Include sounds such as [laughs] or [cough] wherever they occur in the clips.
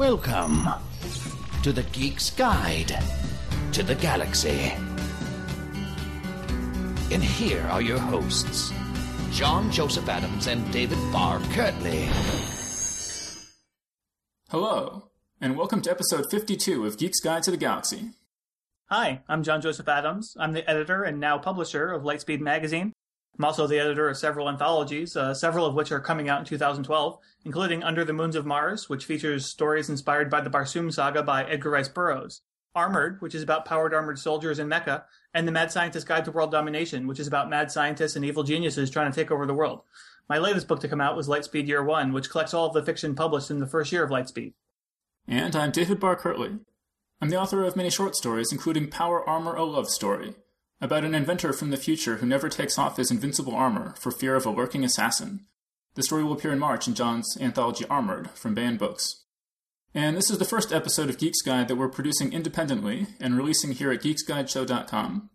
Welcome to the Geek's Guide to the Galaxy. And here are your hosts, John Joseph Adams and David Barr Kirtley. Hello, and welcome to episode 52 of Geek's Guide to the Galaxy. Hi, I'm John Joseph Adams. I'm the editor and now publisher of Lightspeed Magazine. I'm also the editor of several anthologies, uh, several of which are coming out in 2012, including Under the Moons of Mars, which features stories inspired by the Barsoom saga by Edgar Rice Burroughs, Armored, which is about powered armored soldiers in Mecha, and The Mad Scientist Guide to World Domination, which is about mad scientists and evil geniuses trying to take over the world. My latest book to come out was Lightspeed Year One, which collects all of the fiction published in the first year of Lightspeed. And I'm David Barr Kirtley. I'm the author of many short stories, including Power Armor A Love Story, about an inventor from the future who never takes off his invincible armor for fear of a lurking assassin. The story will appear in March in John's anthology Armored from Baen Books. And this is the first episode of Geek's Guide that we're producing independently and releasing here at geeksguideshow.com.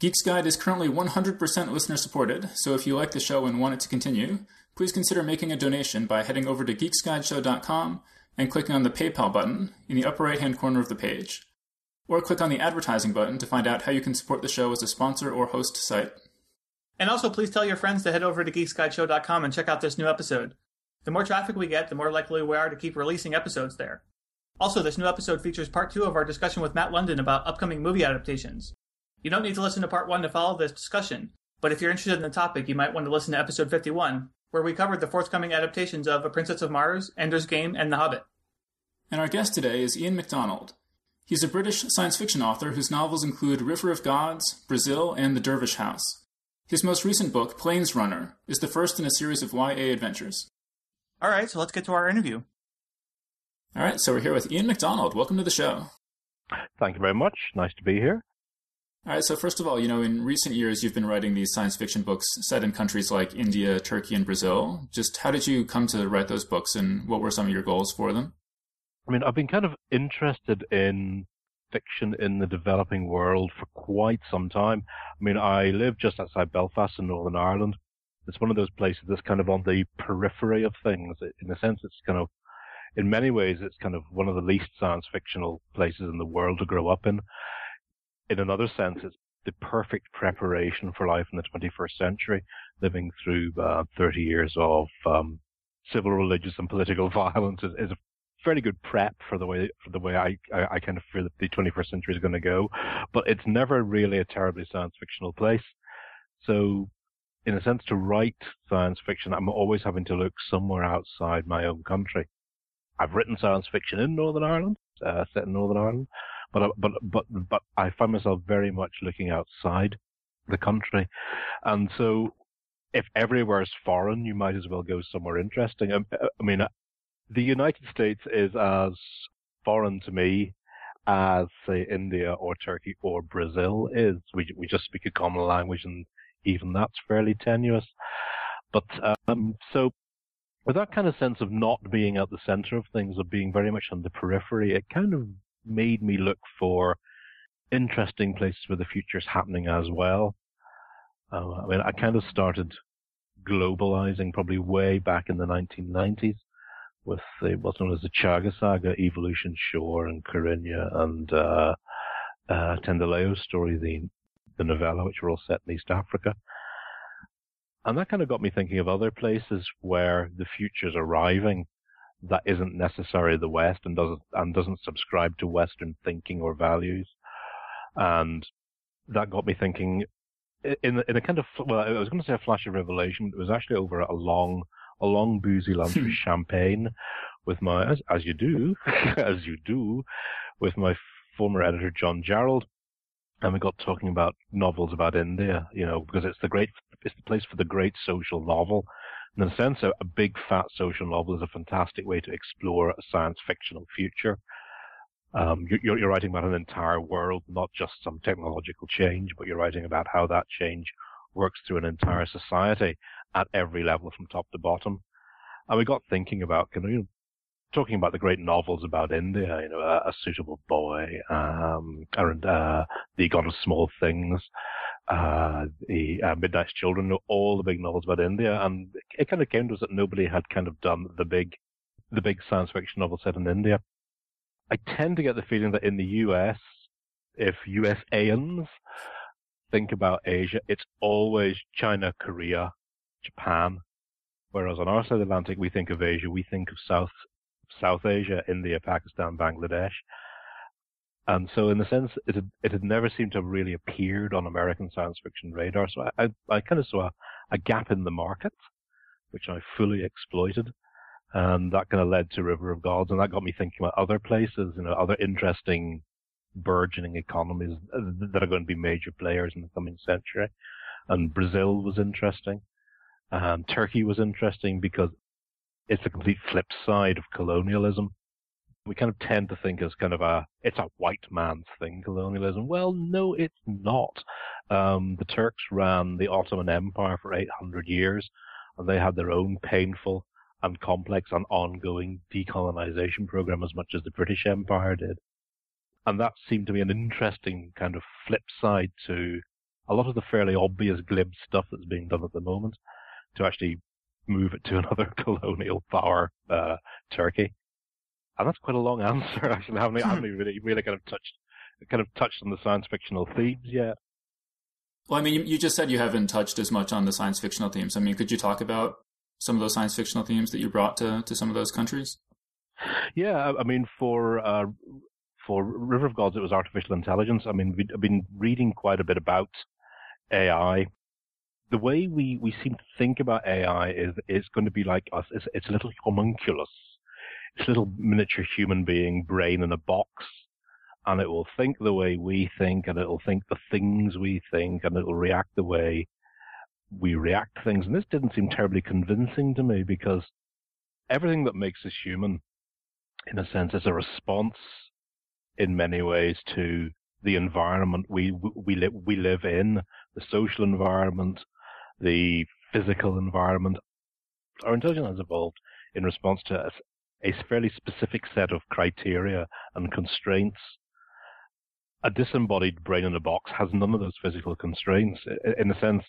Geek's Guide is currently 100% listener supported, so if you like the show and want it to continue, please consider making a donation by heading over to geeksguideshow.com and clicking on the PayPal button in the upper right hand corner of the page. Or click on the advertising button to find out how you can support the show as a sponsor or host site. And also, please tell your friends to head over to geeksguideshow.com and check out this new episode. The more traffic we get, the more likely we are to keep releasing episodes there. Also, this new episode features part two of our discussion with Matt London about upcoming movie adaptations. You don't need to listen to part one to follow this discussion, but if you're interested in the topic, you might want to listen to episode 51, where we covered the forthcoming adaptations of A Princess of Mars, Ender's Game, and The Hobbit. And our guest today is Ian McDonald. He's a British science fiction author whose novels include River of Gods, Brazil, and The Dervish House. His most recent book, Planesrunner, is the first in a series of YA adventures. All right, so let's get to our interview. All right, so we're here with Ian McDonald. Welcome to the show. Thank you very much. Nice to be here. All right, so first of all, you know, in recent years, you've been writing these science fiction books set in countries like India, Turkey, and Brazil. Just how did you come to write those books, and what were some of your goals for them? I mean, I've been kind of interested in fiction in the developing world for quite some time. I mean, I live just outside Belfast in Northern Ireland. It's one of those places that's kind of on the periphery of things. In a sense, it's kind of, in many ways, it's kind of one of the least science fictional places in the world to grow up in in another sense, it's the perfect preparation for life in the 21st century, living through uh, 30 years of um, civil, religious, and political [laughs] violence is, is, a fairly good prep for the way for the way I, I, I kind of feel that the 21st century is going to go. But it's never really a terribly science fictional place. So, in a sense, to write science fiction, I'm always having to look somewhere outside my own country. I've written science fiction in Northern Ireland, uh, set in Northern Ireland, but but but but I find myself very much looking outside the country, and so if everywhere is foreign, you might as well go somewhere interesting. I, um, uh, I mean, the United States is as foreign to me as say India or Turkey or Brazil is. We we just speak a common language, and even that's fairly tenuous. But um, so with that kind of sense of not being at the center of things, of being very much on the periphery, it kind of made me look for interesting places where the future's happening as well. Uh, I mean, I kind of started globalizing probably way back in the 1990s with the, what's known as the Chaga Saga, Evolution Shore and Kirinya and uh, uh, Tendeléo's story, the, the novella, which were all set in East Africa. And that kind of got me thinking of other places where the future's arriving that isn't necessarily the West and doesn't and doesn't subscribe to Western thinking or values, and that got me thinking in in a kind of well, I was going to say a flash of revelation. It was actually over a long a long boozy lunch [laughs] with champagne with my as, as you do [laughs] as you do with my former editor John Jarrold, and we got talking about novels about India. You know, because it's the great it's the place for the great social novel in a sense, a, a big fat social novel is a fantastic way to explore a science fictional future. Um, you're, you're, writing about an entire world, not just some technological change, but you're writing about how that change works through an entire society at every level from top to bottom. And we got thinking about, you know, talking about the great novels about India, you know, a, a suitable boy, um, and, uh, the God of Small Things, uh, the uh, Children, all the big novels about India, and it kind of came to us that nobody had kind of done the big, the big science fiction novel set in India. I tend to get the feeling that in the US, if USAians think about Asia, it's always China, Korea, Japan. Whereas on our side of the Atlantic, we think of Asia, we think of South South Asia, India, Pakistan, Bangladesh. And so, in a sense, it had, it had never seemed to have really appeared on American science fiction radar. So I, I, I kind of saw a, a gap in the market, which I fully exploited. And that kind of led to River of Gods. And that got me thinking about other places, you know, other interesting burgeoning economies uh, that are going to be major players in the coming century. And Brazil was interesting. And Turkey was interesting because it's the complete flip side of colonialism. We kind of tend to think as kind of a, it's a white man's thing, colonialism. Well, no, it's not. Um, the Turks ran the Ottoman Empire for 800 years, and they had their own painful and complex and ongoing decolonization program as much as the British Empire did. And that seemed to be an interesting kind of flip side to a lot of the fairly obvious glib stuff that's being done at the moment to actually move it to [laughs] another colonial power, uh, Turkey. And that's quite a long answer, [laughs] actually. I haven't, I haven't [laughs] really, really kind of touched, kind of touched on the science fictional themes yet. Well, I mean, you, you just said you haven't touched as much on the science fictional themes. I mean, could you talk about some of those science fictional themes that you brought to, to some of those countries? Yeah, I mean, for uh, for River of Gods, it was artificial intelligence. I mean, I've been reading quite a bit about AI. The way we, we seem to think about AI is it's going to be like us. It's, it's a little homunculus. It's a little miniature human being brain in a box. And it will think the way we think, and it'll think the things we think, and it'll react the way we react to things. And this didn't seem terribly convincing to me because everything that makes us human, in a sense, is a response in many ways to the environment we we we live in, the social environment, the physical environment. Our intelligence has evolved in response to a, a fairly specific set of criteria and constraints. A disembodied brain in a box has none of those physical constraints. In a sense,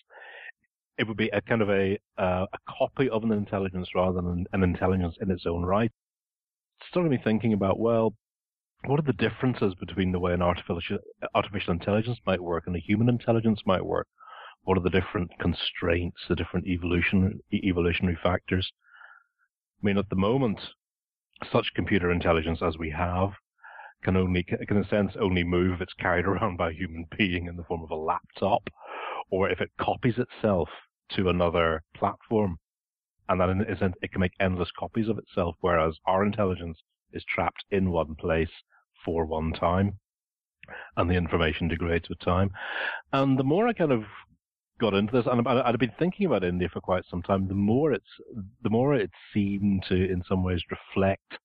it would be a kind of a uh, a copy of an intelligence rather than an, intelligence in its own right. It started me thinking about well, what are the differences between the way an artificial artificial intelligence might work and a human intelligence might work? What are the different constraints, the different evolution evolutionary factors? I mean, at the moment, such computer intelligence as we have can only, can in a sense, only move if it's carried [laughs] around by a human being in the form of a laptop or if it copies itself to another platform. And that essence, it can make endless copies of itself, whereas our intelligence is trapped in one place for one time. And the information degrades with time. And the more I kind of got into this, and I'd been thinking about India for quite some time, the more it's, the more it seemed to, in some ways, reflect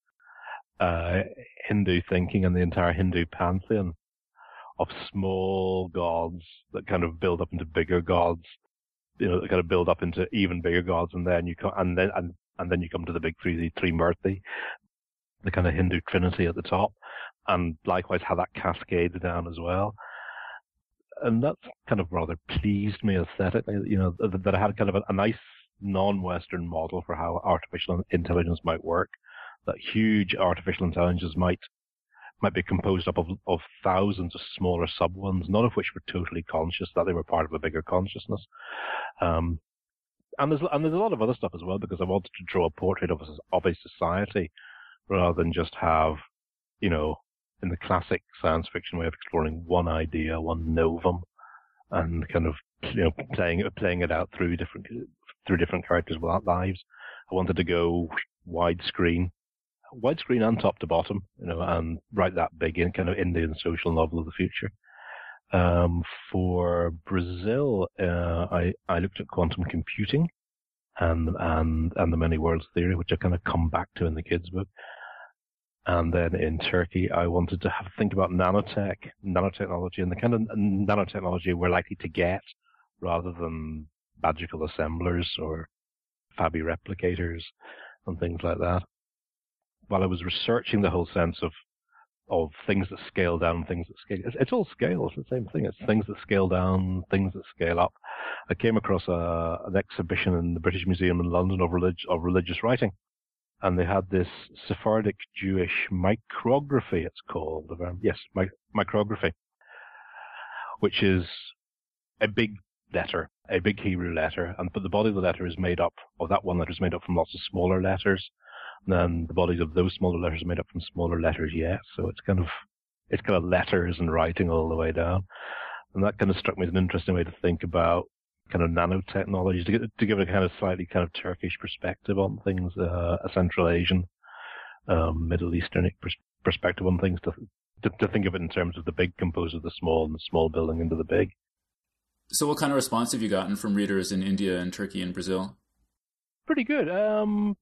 uh, Hindu thinking and the entire Hindu pantheon of small gods that kind of build up into bigger gods, you know, that kind of build up into even bigger gods, and then you come, and then and and then you come to the big three, the three Trimurti, the kind of Hindu trinity at the top, and likewise how that cascades down as well. And that's kind of rather pleased me aesthetically, you know, that I had kind of a, a nice non-Western model for how artificial intelligence might work. That huge artificial intelligence might might be composed up of, of thousands of smaller sub ones, none of which were totally conscious, that they were part of a bigger consciousness. Um, and there's and there's a lot of other stuff as well because I wanted to draw a portrait of a, of a society rather than just have, you know, in the classic science fiction way of exploring one idea, one novum, and kind of you know playing playing it out through different through different characters' without lives. I wanted to go widescreen widescreen and top to bottom, you know, and write that big in kind of Indian social novel of the future. Um, for Brazil, uh, I, I looked at quantum computing and, and, and the many worlds theory, which I kind of come back to in the kids book. And then in Turkey, I wanted to have think about nanotech, nanotechnology, and the kind of nanotechnology we're likely to get rather than magical assemblers or Fabi replicators and things like that while I was researching the whole sense of of things that scale down, things that scale. It's, it's, all scale. It's the same thing. It's things that scale down, things that scale up. I came across a, an exhibition in the British Museum in London of, relig- of religious writing, and they had this Sephardic Jewish micrography, it's called. Um, yes, micrography, which is a big letter, a big Hebrew letter, and but the body of the letter is made up, of that one letter is made up from lots of smaller letters. And then the bodies of those smaller letters are made up from smaller letters yet. So it's kind of, it's kind of letters and writing all the way down. And that kind of struck me as an interesting way to think about kind of nanotechnology to, get, to give a kind of slightly kind of Turkish perspective on things, uh, a Central Asian, um, Middle Eastern perspective on things to, to, to think of it in terms of the big composed of the small and the small building into the big. So, what kind of response have you gotten from readers in India and Turkey and Brazil? Pretty good. Um,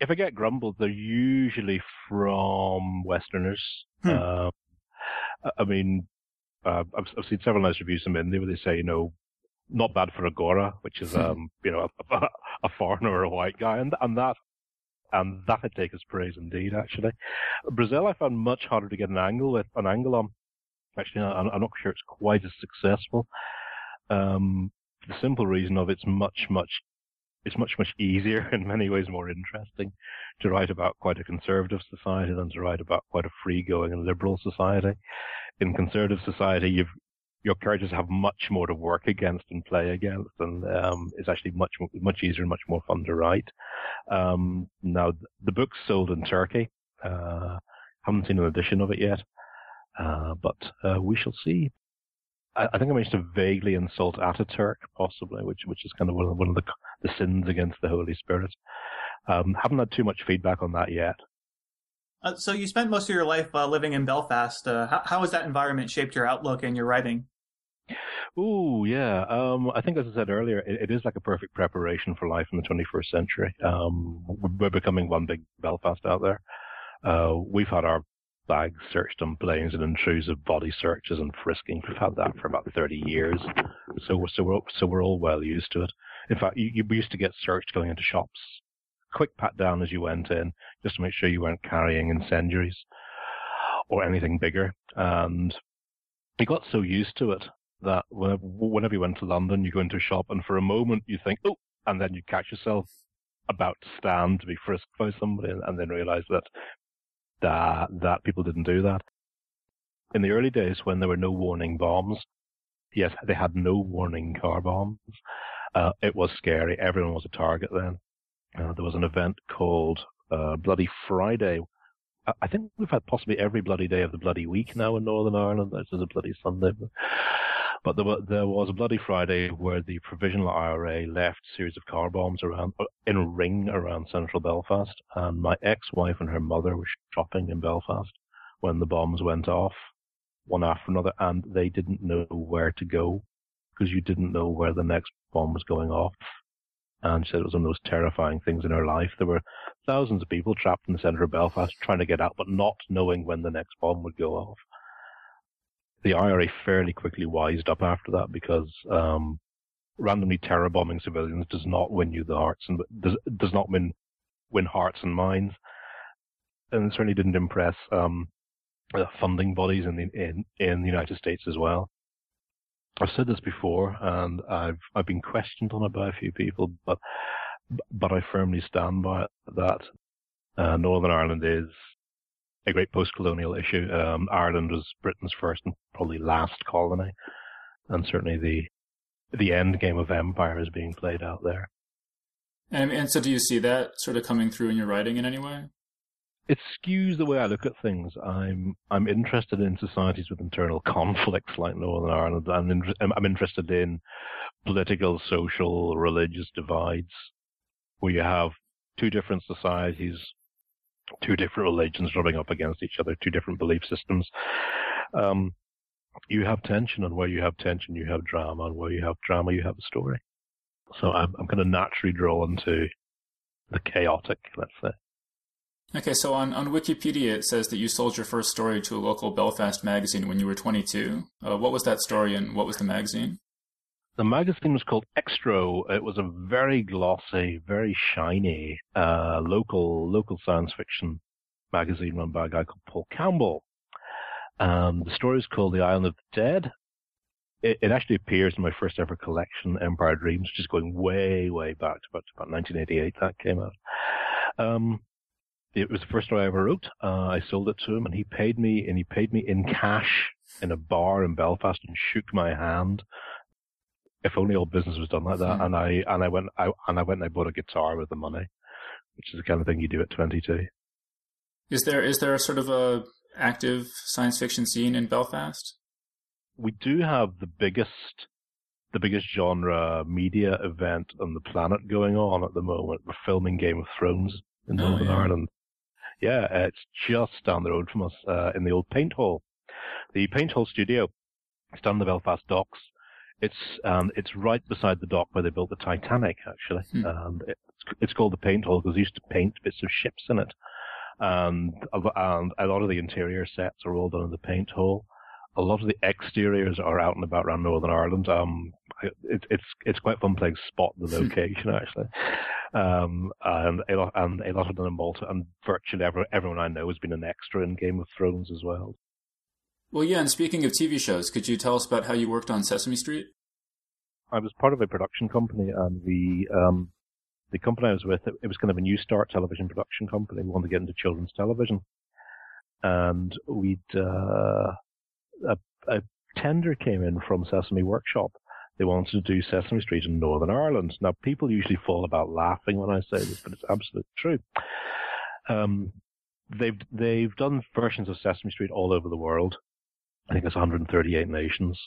if I get grumbled, they're usually from Westerners. Hmm. Uh, I mean, uh, I've, I've, seen several nice reviews from India where they say, you know, not bad for a gora, which is, [laughs] um, you know, a, a, foreigner or a white guy, and and that and that I take as praise indeed. Actually, Brazil I found much harder to get an angle with an angle on. Actually, I'm, I'm not sure it's quite as successful. Um, the simple reason of it's much, much, it's much, much easier [laughs] in many ways more interesting to write about quite a conservative society than to write about quite a free-going and liberal society. In conservative society, you've, your characters have much more to work against and play against, and um, it's actually much much easier and much more fun to write. Um, now, the book's sold in Turkey. Uh, haven't seen an edition of it yet, uh, but uh, we shall see. I, I think I managed to vaguely insult Ataturk, possibly, which which is kind of one of, one of the the sins against the Holy Spirit. Um, haven't had too much feedback on that yet. Uh, so you spent most of your life uh, living in Belfast. Uh, how, how has that environment shaped your outlook and your writing? Oh yeah, um, I think as I said earlier, it, it is like a perfect preparation for life in the 21st century. Um, we're becoming one big Belfast out there. Uh, we've had our bags searched on planes and intrusive body searches and frisking. We've had that for about 30 years. So we're, so we're, so we're all well used to it. In fact, you, you used to get searched going into shops. Quick pat down as you went in, just to make sure you weren't carrying incendiaries or anything bigger. And we got so used to it that whenever, you went to London, you go into a shop and for a moment you think, oh, and then you catch yourself about to stand to be frisked by somebody and then realize that that that people didn't do that. In the early days when there were no warning bombs, yes, they had no warning car bombs. Uh, it was scary. Everyone was a target then. Uh, there was an event called uh, Bloody Friday. I think we've had possibly every bloody day of the bloody week now in Northern Ireland. This is a bloody Sunday. But there, there was a Bloody Friday where the Provisional IRA left a series of car bombs around in a ring around central Belfast, and my ex-wife and her mother were shopping in Belfast when the bombs went off, one after another, and they didn't know where to go because you didn't know where the next bomb was going off. And she said it was one of those terrifying things in her life. There were thousands of people trapped in the centre of Belfast trying to get out, but not knowing when the next bomb would go off the IRA fairly quickly wised up after that because um, randomly terror bombing civilians does not win you the hearts and does, does not win win hearts and minds, and it certainly didn't impress um, funding bodies in the in, in the United States as well. I've said this before, and I've I've been questioned on it by a few people, but but I firmly stand by that uh, Northern Ireland is a great post-colonial issue. Um, Ireland was Britain's first and probably last colony, and certainly the the end game of empire is being played out there. And, and so, do you see that sort of coming through in your writing in any way? It skews the way I look at things. I'm I'm interested in societies with internal conflicts like Northern Ireland. I'm in, I'm interested in political, social, religious divides where you have two different societies two different religions rubbing up against each other, two different belief systems. Um, you have tension, and where you have tension, you have drama, and where you have drama, you have a story. So I'm, I'm kind of naturally drawn to the chaotic, let's say. Okay, so on, on Wikipedia it says that you sold your first story to a local Belfast magazine when you were 22. Uh, what was that story and what was the magazine? The magazine was called Extro. It was a very glossy, very shiny, uh, local local science fiction magazine run by a guy called Paul Campbell. Um, the story is called The Island of the Dead. It, it, actually appears in my first ever collection, Empire Dreams, which is going way, way back to about, about 1988. That came out. Um, it was the first story I ever wrote. Uh, I sold it to him, and he paid me, and he paid me in cash in a bar in Belfast, and shook my hand. If only all business was done like that. Hmm. And I and I went I and I went and I bought a guitar with the money, which is the kind of thing you do at twenty two. Is there is there a sort of a active science fiction scene in Belfast? We do have the biggest the biggest genre media event on the planet going on at the moment. We're filming Game of Thrones in Oh, Northern yeah. Ireland. Yeah, uh, it's just down the road from us uh, in the old Paint Hall. The Paint Hall studio. It's down in the Belfast docks. It's um, it's right beside the dock where they built the Titanic, actually. Hmm. And it's, it's called the Paint Hall because they used to paint bits of ships in it. And a and a lot of the interior sets are all done in the Paint Hall. A lot of the exteriors are out and about around Northern Ireland. Um, it, it's it's quite fun playing spot the location actually. Um, and a lot and a lot of them in Malta, and virtually every, everyone I know has been an extra in Game of Thrones as well. Well, yeah. And speaking of TV shows, could you tell us about how you worked on Sesame Street? I was part of a production company, and the um, the company I was with, it, it was kind of a new start television production company. We wanted to get into children's television, and we'd uh, a, a tender came in from Sesame Workshop. They wanted to do Sesame Street in Northern Ireland. Now, people usually fall about laughing when I say this, but it's absolutely true. Um, they've they've done versions of Sesame Street all over the world. I think it's 138 nations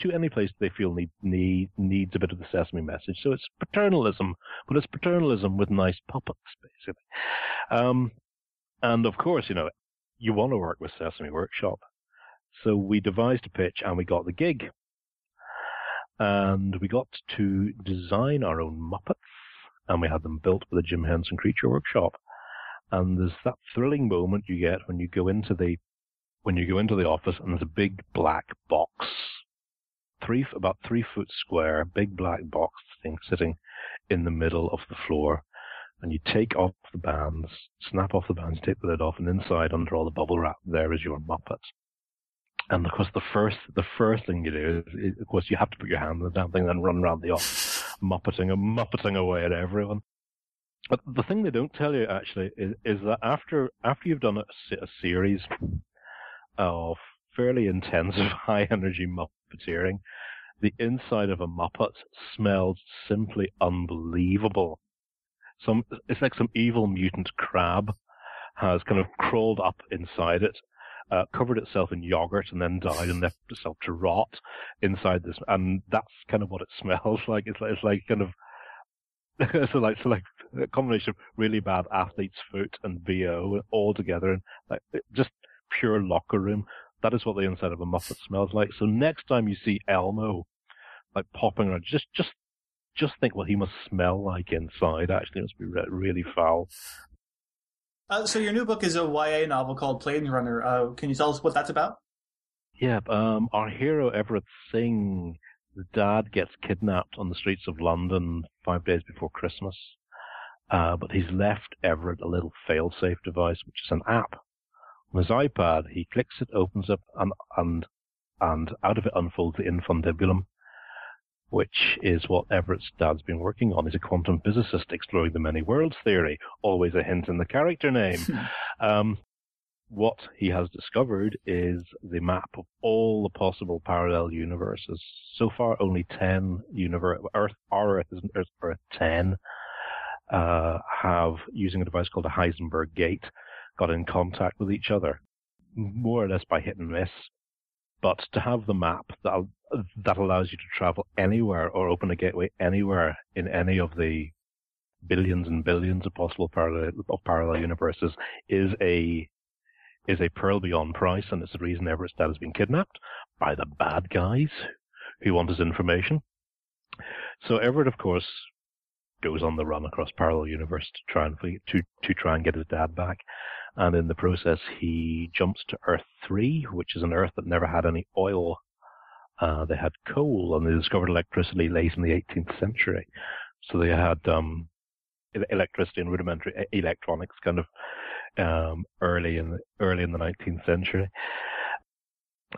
to any place they feel need, need needs a bit of the Sesame message. So it's paternalism, but it's paternalism with nice puppets, basically. Um, and of course, you know, you want to work with Sesame Workshop. So we devised a pitch and we got the gig. And we got to design our own Muppets and we had them built by the Jim Henson Creature Workshop. And there's that thrilling moment you get when you go into the when you go into the office and there's a big black box three about three foot square, big black box thing sitting in the middle of the floor. And you take off the bands, snap off the bands, take the lid off, and inside, under all the bubble wrap, there is your Muppet. And of course, the first the first thing you do is, is, of course, you have to put your hand in the damn thing, and then run around the office, muppeting and muppeting away at everyone. But the thing they don't tell you actually is, is that after after you've done a, a series of fairly intensive, [laughs] high energy muppeteering, the inside of a Muppet smells simply unbelievable. Some, it's like some evil mutant crab has kind of crawled up inside it, uh, covered itself in yogurt and then died and left itself to rot inside this. And that's kind of what it [laughs] smells like. It's like, it's like kind of, [laughs] so like, so like a combination of really bad athlete's foot and BO all together and like just pure locker room. That is what the inside of a Muppet smells like. So next time you see Elmo, like popping around, just just just think what he must smell like inside. Actually, it must be re- really foul. Uh, so your new book is a YA novel called Planesrunner. Uh, can you tell us what that's about? Yeah, um, our hero Everett Singh, the dad gets kidnapped on the streets of London five days before Christmas. Uh, but he's left Everett a little fail-safe device, which is an app. On his iPad, he clicks it, opens up, and and and out of it unfolds the infundibulum, which is what Everett's dad's been working on. He's a quantum physicist exploring the many worlds theory. Always a hint in the character name. um, what he has discovered is the map of all the possible parallel universes. So far, only ten universe Earth, our Earth is Earth, Earth ten, uh, have using a device called a Heisenberg gate, got in contact with each other, more or less by hit and miss. But to have the map that that allows you to travel anywhere or open a gateway anywhere in any of the billions and billions of possible parallel of parallel universes is a is a pearl beyond price, and it's the reason Everett's dad has been kidnapped by the bad guys who want his information. So Everett, of course, goes on the run across parallel universe to try and to to try and get his dad back, and in the process he jumps to Earth three, which is an Earth that never had any oil. Uh, they had coal, and they discovered electricity late in the 18th century. So they had um, electricity and rudimentary electronics kind of um, early in the, early in the 19th century.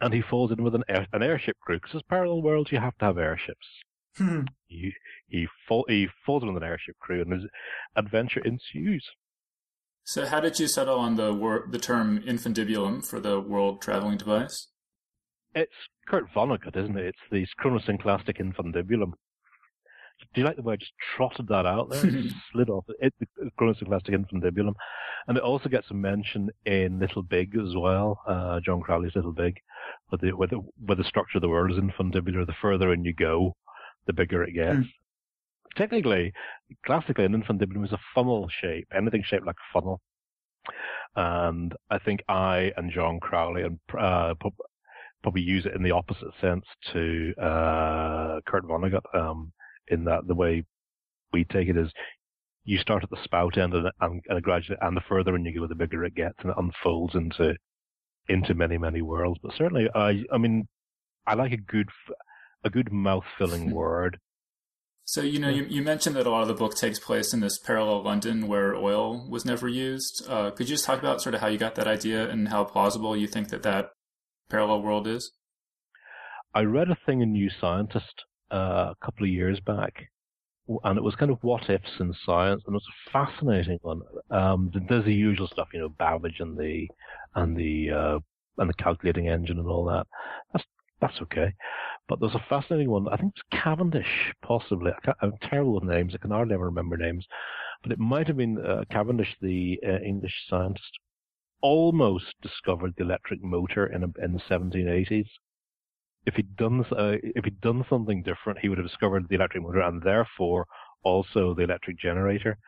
And he falls in with an, air, an airship crew because as parallel worlds you have to have airships. Hmm. He he, fall, he falls in with an airship crew and his adventure ensues. So, how did you settle on the wor- the term infundibulum for the world traveling device? It's Kurt Vonnegut, isn't it? It's the chronosynclastic infundibulum. Do you like the way I just trotted that out there? It [laughs] slid off it, the chronosynclastic infundibulum. And it also gets a mention in Little Big as well, uh, John Crowley's Little Big, where the, where, the, where the structure of the world is infundibular. The further in you go, the bigger it gets. Technically, classically, an infundibulum is a funnel shape, anything shaped like a funnel. And I think I and John Crowley and uh, probably use it in the opposite sense to uh, Kurt Vonnegut. Um, in that the way we take it is you start at the spout end and, and, and gradually, and the further in you go, the bigger it gets, and it unfolds into into many many worlds. But certainly, I I mean, I like a good a good mouth filling [laughs] word. So you know, you, you mentioned that a lot of the book takes place in this parallel London where oil was never used. Uh, could you just talk about sort of how you got that idea and how plausible you think that that parallel world is? I read a thing in New Scientist uh, a couple of years back, and it was kind of what ifs in science, and it was a fascinating one. Um, there's the usual stuff, you know, Babbage and the and the uh, and the calculating engine and all that. That's that's okay. But there's a fascinating one. I think it's Cavendish, possibly. I am terrible with names. I can hardly ever remember names. But it might have been uh, Cavendish, the uh, English scientist, almost discovered the electric motor in, a, in the 1780s if he'd done uh, if he'd done something different, he would have discovered the electric motor and therefore also the electric generator.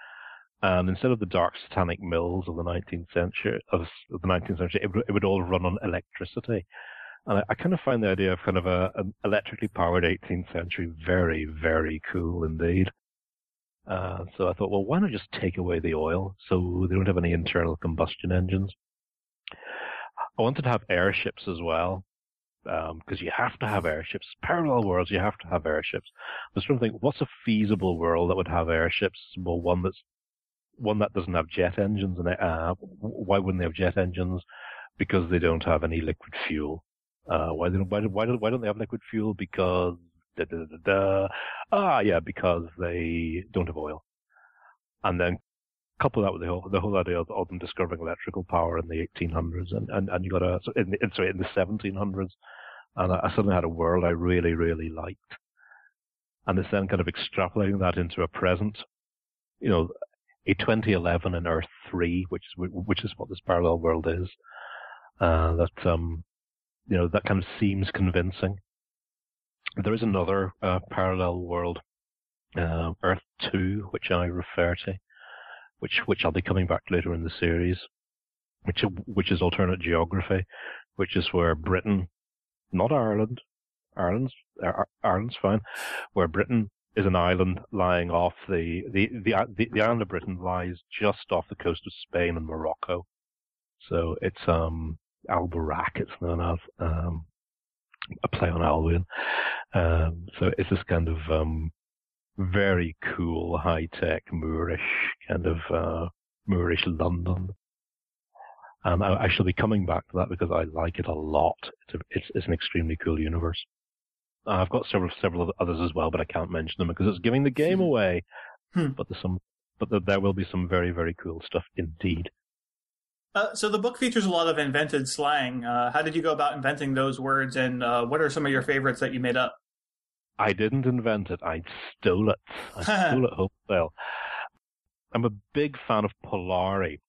And instead of the dark satanic mills of the 19th century of, the 19th century, it, it, would all run on electricity. And I, I, kind of find the idea of kind of a, an electrically powered 18th century very, very cool indeed. Uh, so I thought, well, why not just take away the oil so they don't have any internal combustion engines? I wanted to have airships as well because um, you have to have airships. Parallel worlds, you have to have airships. I was trying to think, what's a feasible world that would have airships? Well, one that's one that doesn't have jet engines, and uh, why wouldn't they have jet engines? Because they don't have any liquid fuel. Uh, why don't why, why don't why don't they have liquid fuel? Because da, da, da, da, ah yeah, because they don't have oil. And then couple that with the whole the whole idea of, of them discovering electrical power in the 1800s, and and, and you got a in the, sorry in the 1700s, and I, I suddenly had a world I really really liked, and it's then kind of extrapolating that into a present, you know, a 2011 in Earth three, which is which is what this parallel world is, uh, that um, you know that kind of seems convincing. There is another uh, parallel world, uh, Earth two, which I refer to which which I'll be coming back to later in the series, which which is alternate geography, which is where Britain, not Ireland, Ireland's Ireland's fine, where Britain is an island lying off the the, the the the island of Britain lies just off the coast of Spain and Morocco, so it's um Albarak it's known as um a play on Albion, um so it's this kind of um very cool, high tech, Moorish kind of uh, Moorish London. And I, I, shall be coming back to that because I like it a lot. It's, a, it's, it's an extremely cool universe. I've got several several others as well, but I can't mention them because it's giving the game hmm. away. Hmm. But there's some, but there will be some very very cool stuff indeed. Uh, so the book features a lot of invented slang. Uh, how did you go about inventing those words, and uh, what are some of your favorites that you made up? I didn't invent it. I stole it. I [laughs] stole it wholesale. I'm a big fan of Polari.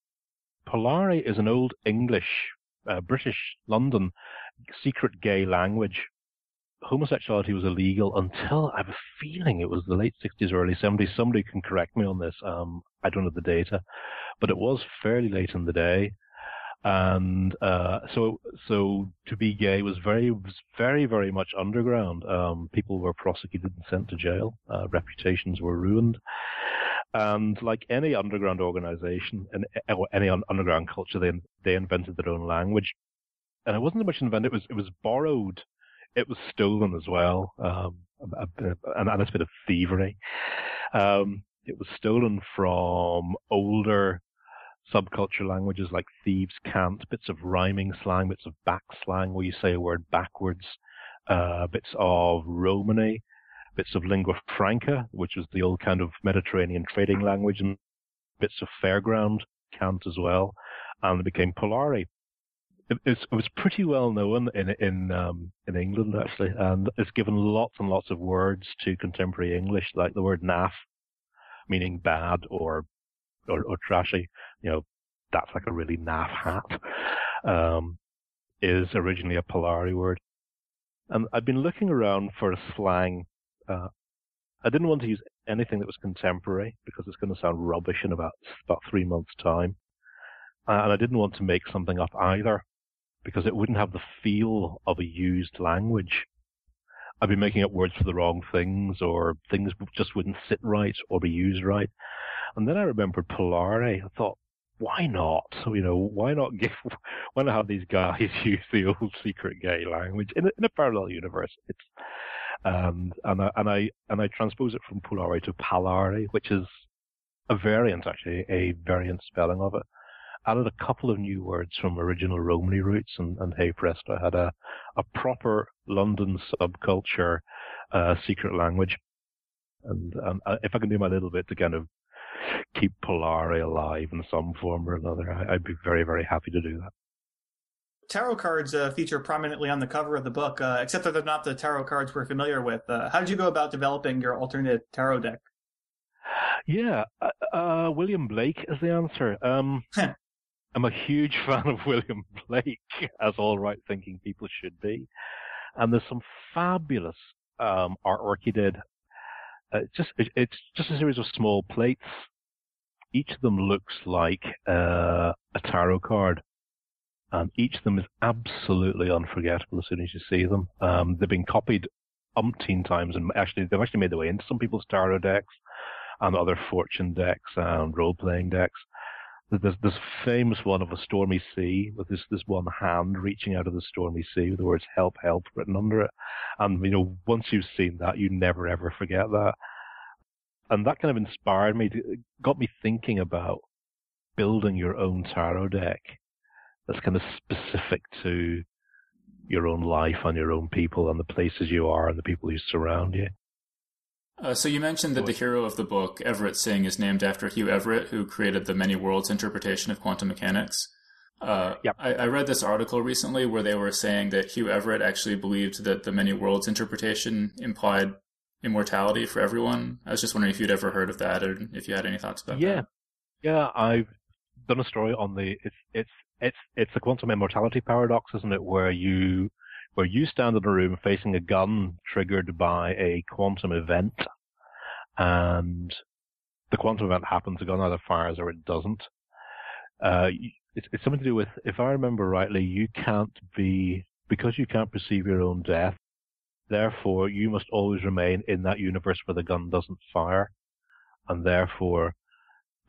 Polari is an old English, uh, British, London secret gay language. Homosexuality was illegal until I have a feeling it was the late 60s or early 70s. Somebody can correct me on this. Um, I don't know the data, but it was fairly late in the day and uh, so so to be gay was very was very very much underground. Um, people were prosecuted and sent to jail. Uh, reputations were ruined, and like any underground organization and or any underground culture, they they invented their own language, and it wasn't so much invented; it was it was borrowed, it was stolen as well, um, and it's a bit of thievery. Um, it was stolen from older subculture languages like thieves' cant, bits of rhyming slang, bits of back slang where you say a word backwards, uh, bits of Romany, bits of lingua franca, which was the old kind of Mediterranean trading language, and bits of fairground Cant as well, and it became Polari. It, it was pretty well known in in um, in England actually, and it's given lots and lots of words to contemporary English, like the word naff, meaning bad or or, or trashy. You know, that's like a really naff hat. Um, is originally a Polari word. And I've been looking around for a slang. Uh, I didn't want to use anything that was contemporary because it's going to sound rubbish in about about three months' time. And I didn't want to make something up either because it wouldn't have the feel of a used language. I'd be making up words for the wrong things, or things just wouldn't sit right or be used right. And then I remembered Polari. I thought, why not? You know, why not [laughs] give, why not have these guys [laughs] use the old secret gay language in a, in a parallel universe? It's, um, and I, and I, and I transpose it from Polari to Palari, which is a variant, actually, a variant spelling of it. Added a couple of new words from original Romany roots and, and hey presto, I had a, a proper London subculture, uh, secret language. And, um, if I can do my little bit to kind of keep Polari alive in some form or another. I, would be very, very happy to do that. Tarot cards uh, feature prominently on the cover of the book, uh, except that they're not the tarot cards we're familiar with. Uh, how did you go about developing your alternate tarot deck? Yeah, uh, uh, William Blake is the answer. Um, [laughs] I'm a huge [laughs] fan of William Blake, as all right thinking people should be. And there's some fabulous um, artwork he did. Uh, just it's just a series of small plates each of them looks like uh, a tarot card. And each of them is absolutely unforgettable as soon as you see them. Um, they've been copied umpteen times, and actually they've actually made their way into some people's tarot decks and other fortune decks and role-playing decks. There's this famous one of a stormy sea with this this one hand reaching out of the stormy sea with the words "help, help" written under it. And you know, once you've seen that, you never ever forget that and that kind of inspired me, got me thinking about building your own tarot deck that's kind of specific to your own life and your own people and the places you are and the people who surround you. Uh, so you mentioned that the hero of the book, Everett Singh, is named after Hugh Everett, who created the many worlds interpretation of quantum mechanics. Uh, yep. I, I, read this article recently where they were saying that Hugh Everett actually believed that the many worlds interpretation implied immortality for everyone. I was just wondering if you'd ever heard of that, or if you had any thoughts about yeah. that. Yeah, yeah, I've done a story on the it's it's it's it's the quantum immortality paradox, isn't it? Where you where you stand in a room facing a gun triggered by a quantum event, and the quantum event happens, the gun either fires or it doesn't. Uh, it's, it's something to do with, if I remember rightly, you can't be because you can't perceive your own death. Therefore, you must always remain in that universe where the gun doesn't fire. And therefore,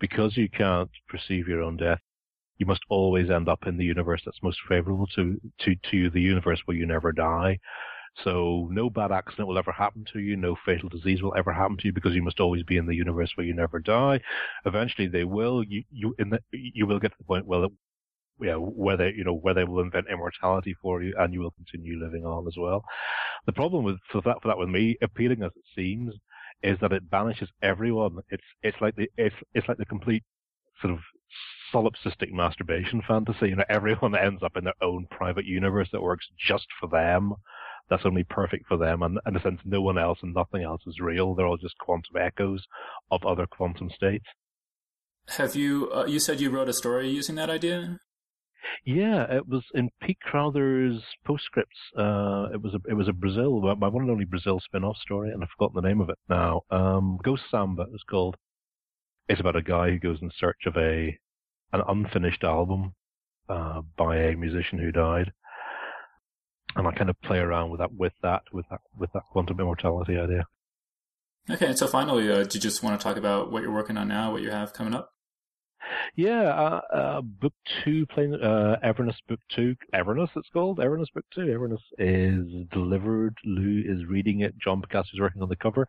because you can't perceive your own death, you must always end up in the universe that's most favorable to, to, to the universe where you never die. So no bad accident will ever happen to you. No fatal disease will ever happen to you because you must always be in the universe where you never die. Eventually they will, you, you, in the, you will get to the point where yeah, whether you know where they will invent immortality for you, and you will continue living on as well. The problem with for that for that with me, appealing as it seems, is that it banishes everyone. It's it's like the it's it's like the complete sort of solipsistic masturbation fantasy. You know, everyone [laughs] ends up in their own private universe that works just for them. That's only perfect for them, and in a sense, no one else and nothing else is real. They're all just quantum echoes of other quantum states. Have you? Uh, you said you wrote a story using that idea. Yeah, it was in Pete Crowther's postscripts. Uh, it was a it was a Brazil, my one and only Brazil spin-off story, and I've forgotten the name of it now. Um, Ghost Samba it was called. It's about a guy who goes in search of a an unfinished album uh, by a musician who died, and I kind of play around with that with that with that with that quantum immortality idea. Okay, so finally, uh, do you just want to talk about what you're working on now, what you have coming up? Yeah, uh, uh, book two, playing uh, Everness book two. Everness, it's called Everness book two. Everness is delivered. Lou is reading it. John Picacio is working on the cover.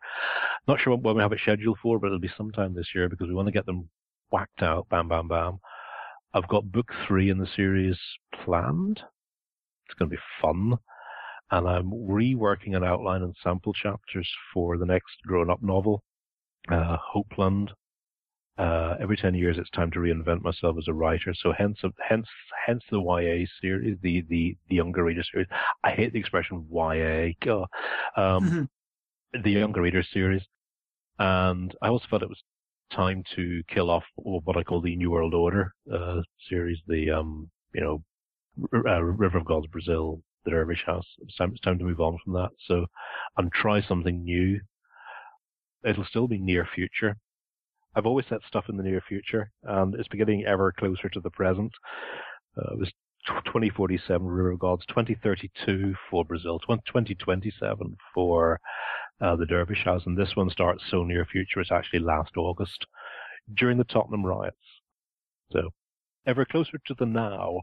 Not sure when we have it scheduled for, but it'll be sometime this year because we want to get them whacked out. Bam, bam, bam. I've got book three in the series planned. It's going to be fun. And I'm reworking an outline and sample chapters for the next grown up novel, uh, Hopeland uh, every 10 years it's time to reinvent myself as a writer. So hence, hence, hence the YA series, the, the, the younger reader series. I hate the expression YA. God. Um, the younger reader series. And I also felt it was time to kill off what I call the New World Order, uh, series, the, um, you know, uh, River of Gods, Brazil, the Dervish House. It's time, it's time to move on from that. So, and try something new. It'll still be near future, I've always set stuff in the near future, and it's getting ever closer to the present. Uh, it was 2047 River of Gods, 2032 for Brazil, 2027 for uh, the Dervish House, and this one starts so near future. It's actually last August during the Tottenham riots. So ever closer to the now.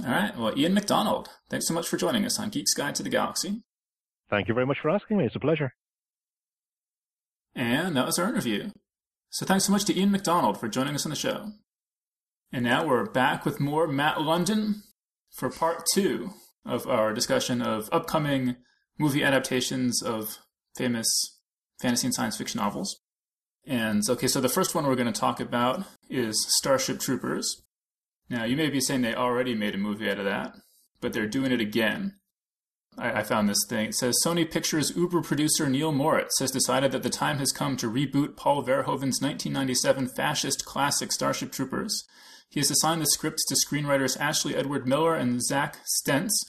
All right. Well, Ian McDonald, thanks so much for joining us on Geek's Guide to the Galaxy. Thank you very much for asking me. It's a pleasure. And that was our interview. So thanks so much to Ian McDonald for joining us on the show. And now we're back with more Matt London for part two of our discussion of upcoming movie adaptations of famous fantasy and science fiction novels. And okay, so the first one we're going to talk about is Starship Troopers. Now, you may be saying they already made a movie out of that, but they're doing it again. I, I found this thing. It says Sony Pictures Uber producer Neil Moritz has decided that the time has come to reboot Paul Verhoeven's 1997 fascist classic Starship Troopers. He has assigned the scripts to screenwriters Ashley Edward Miller and Zack Stentz,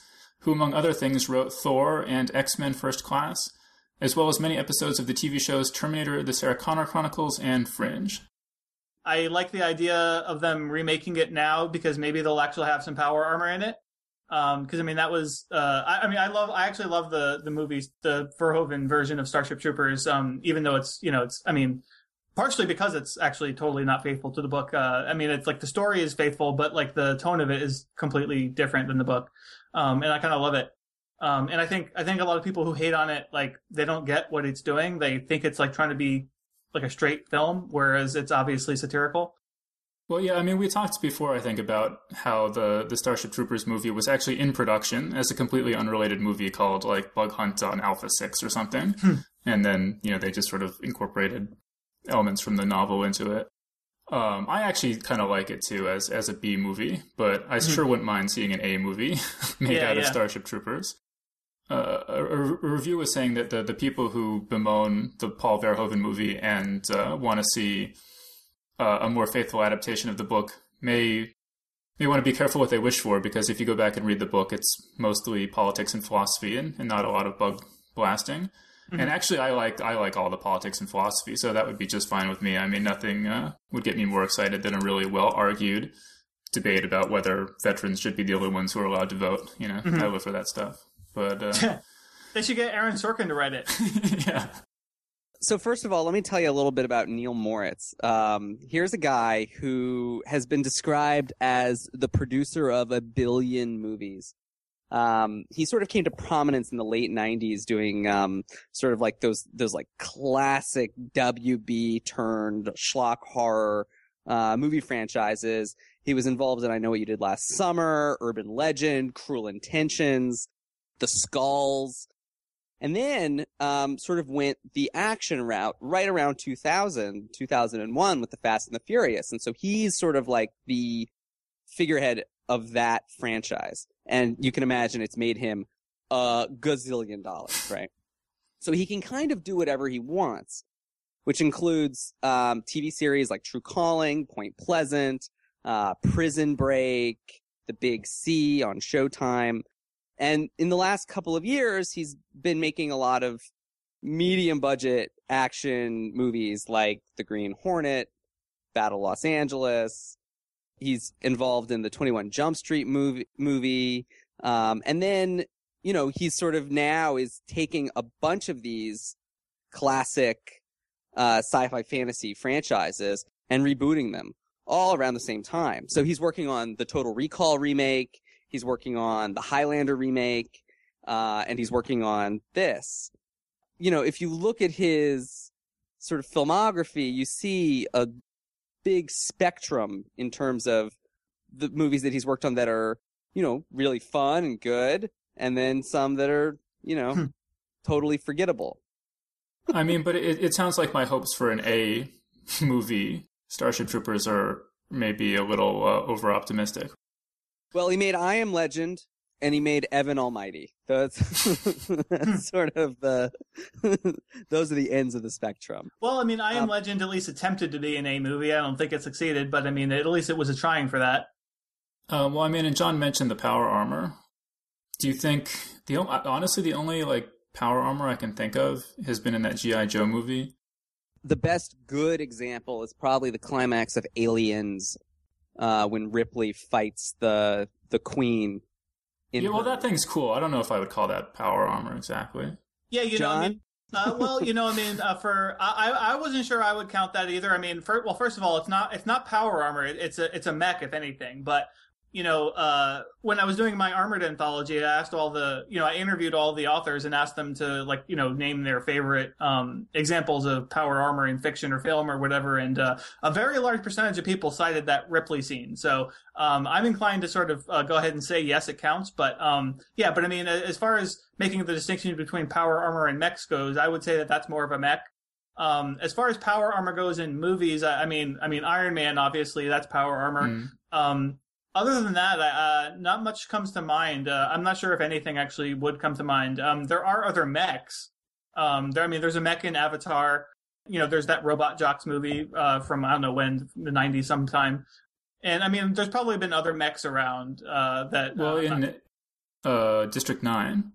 who, among other things, wrote Thor and X Men First Class, as well as many episodes of the TV shows Terminator, The Sarah Connor Chronicles, and Fringe. I like the idea of them remaking it now because maybe they'll actually have some power armor in it. Um, cause I mean, that was, uh, I, I, mean, I love, I actually love the, the movies, the Verhoeven version of Starship Troopers. Um, even though it's, you know, it's, I mean, partially because it's actually totally not faithful to the book. Uh, I mean, it's like the story is faithful, but like the tone of it is completely different than the book. Um, and I kind of love it. Um, and I think, I think a lot of people who hate on it, like, they don't get what it's doing. They think it's like trying to be like a straight film, whereas it's obviously satirical. Well, yeah, I mean, we talked before, I think, about how the the Starship Troopers movie was actually in production as a completely unrelated movie called like Bug Hunt on Alpha Six or something, hmm. and then you know they just sort of incorporated elements from the novel into it. Um, I actually kind of like it too as as a B movie, but I mm-hmm. sure wouldn't mind seeing an A movie [laughs] made yeah, out yeah. of Starship Troopers. Uh, a, a, review was saying that the the people who bemoan the Paul Verhoeven movie and uh, want to see uh, a more faithful adaptation of the book may may want to be careful what they wish for because if you go back and read the book, it's mostly politics and philosophy and, and not a lot of bug blasting. Mm-hmm. And actually, I like I like all the politics and philosophy, so that would be just fine with me. I mean, nothing uh, would get me more excited than a really well argued debate about whether veterans should be the only ones who are allowed to vote. You know, mm-hmm. I live for that stuff. But uh, [laughs] they should get Aaron Sorkin to write it. [laughs] yeah so first of all, let me tell you a little bit about Neil Moritz. Um, here's a guy who has been described as the producer of a billion movies. Um, he sort of came to prominence in the late '90s, doing um, sort of like those those like classic WB turned schlock horror uh, movie franchises. He was involved in I Know What You Did Last Summer, Urban Legend, Cruel Intentions, The Skulls. And then, um, sort of went the action route right around 2000, 2001 with the Fast and the Furious. And so he's sort of like the figurehead of that franchise. And you can imagine it's made him a gazillion dollars, [sighs] right? So he can kind of do whatever he wants, which includes, um, TV series like True Calling, Point Pleasant, uh, Prison Break, The Big C on Showtime. And in the last couple of years, he's been making a lot of medium budget action movies like The Green Hornet, Battle Los Angeles. He's involved in the 21 Jump Street movie, movie. Um, and then, you know, he's sort of now is taking a bunch of these classic, uh, sci-fi fantasy franchises and rebooting them all around the same time. So he's working on the Total Recall remake. He's working on the Highlander remake, uh, and he's working on this. You know, if you look at his sort of filmography, you see a big spectrum in terms of the movies that he's worked on that are, you know, really fun and good, and then some that are, you know, hmm. totally forgettable. I mean, but it, it sounds like my hopes for an A [laughs] movie Starship Troopers are maybe a little uh, over optimistic. Well, he made I Am Legend and he made Evan Almighty. That's, [laughs] that's sort of the [laughs] those are the ends of the spectrum. Well, I mean, I Am Um, Legend at least attempted to be an A movie. I don't think it succeeded, but I mean, at least it was a trying for that. Uh, well, I mean, and John mentioned the power armor. Do you think the o- honestly the only like power armor I can think of has been in that GI Joe movie? The best good example is probably the climax of Aliens uh, when Ripley fights the the Queen. In yeah, well, her- that thing's cool. I don't know if I would call that power armor exactly. Yeah, you know, I mean, uh, well, you know, I mean, uh, for I, I I wasn't sure I would count that either. I mean, for, well, first of all, it's not it's not power armor. It, it's a it's a mech, if anything. But you know, uh, when I was doing my armored anthology, I asked all the you know I interviewed all the authors and asked them to like you know name their favorite um, examples of power armor in fiction or film or whatever, and uh, a very large percentage of people cited that Ripley scene. So um, I'm inclined to sort of uh, go ahead and say yes, it counts. But um, yeah, but I mean, as far as making the distinction between power armor and mechs goes, I would say that that's more of a mech. Um, as far as power armor goes in movies, I, I mean, I mean, Iron Man, obviously, that's power armor. Mm. Um, other than that, uh, not much comes to mind. Uh, I'm not sure if anything actually would come to mind. Um, there are other mechs. Um, there, I mean, there's a mech in Avatar. You know, there's that Robot Jox movie uh, from I don't know when, the '90s sometime. And I mean, there's probably been other mechs around uh, that. Well, uh, in uh, District Nine,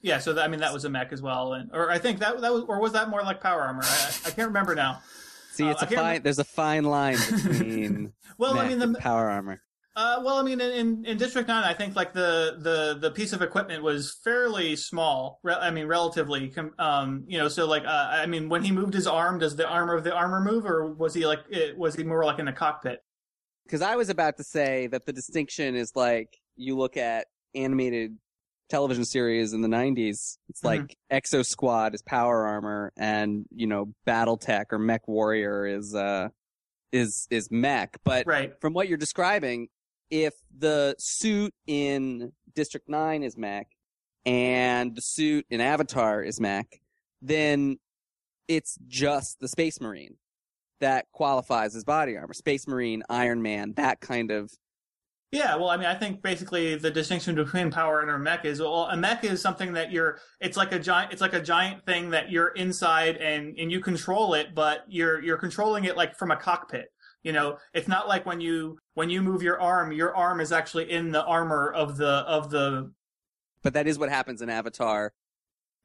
yeah, so that, I mean, that was a mech as well, and or I think that that was, or was that more like power armor? I, I can't remember now. [laughs] See, uh, it's I a can't fine. remember- There's a fine line [laughs] between Well, I mech mean, and the power armor. Uh, well, I mean, in, in, District Nine, I think like the, the, the piece of equipment was fairly small. Re- I mean, relatively. Com- um, you know, so like, uh, I mean, when he moved his arm, does the armor of the armor move, or was he like, it, was he more like in the cockpit? Because I was about to say that the distinction is like you look at animated television series in the 90s. It's Mhm. like Exosquad is power armor, and you know BattleTech or MechWarrior is uh is is mech. But Right. from what you're describing, if the suit in District Nine is mech and the suit in Avatar is mech, then it's just the Space Marine that qualifies as body armor. Space Marine, Iron Man, that kind of Yeah, well, I mean, I think basically the distinction between power and a mech is well, a mech is something that you're. It's like a giant. It's like a giant thing that you're inside and and you control it, but you're you're controlling it like from a cockpit. You know, it's not like when you when you move your arm, your arm is actually in the armor of the of the. but that is what happens in Avatar.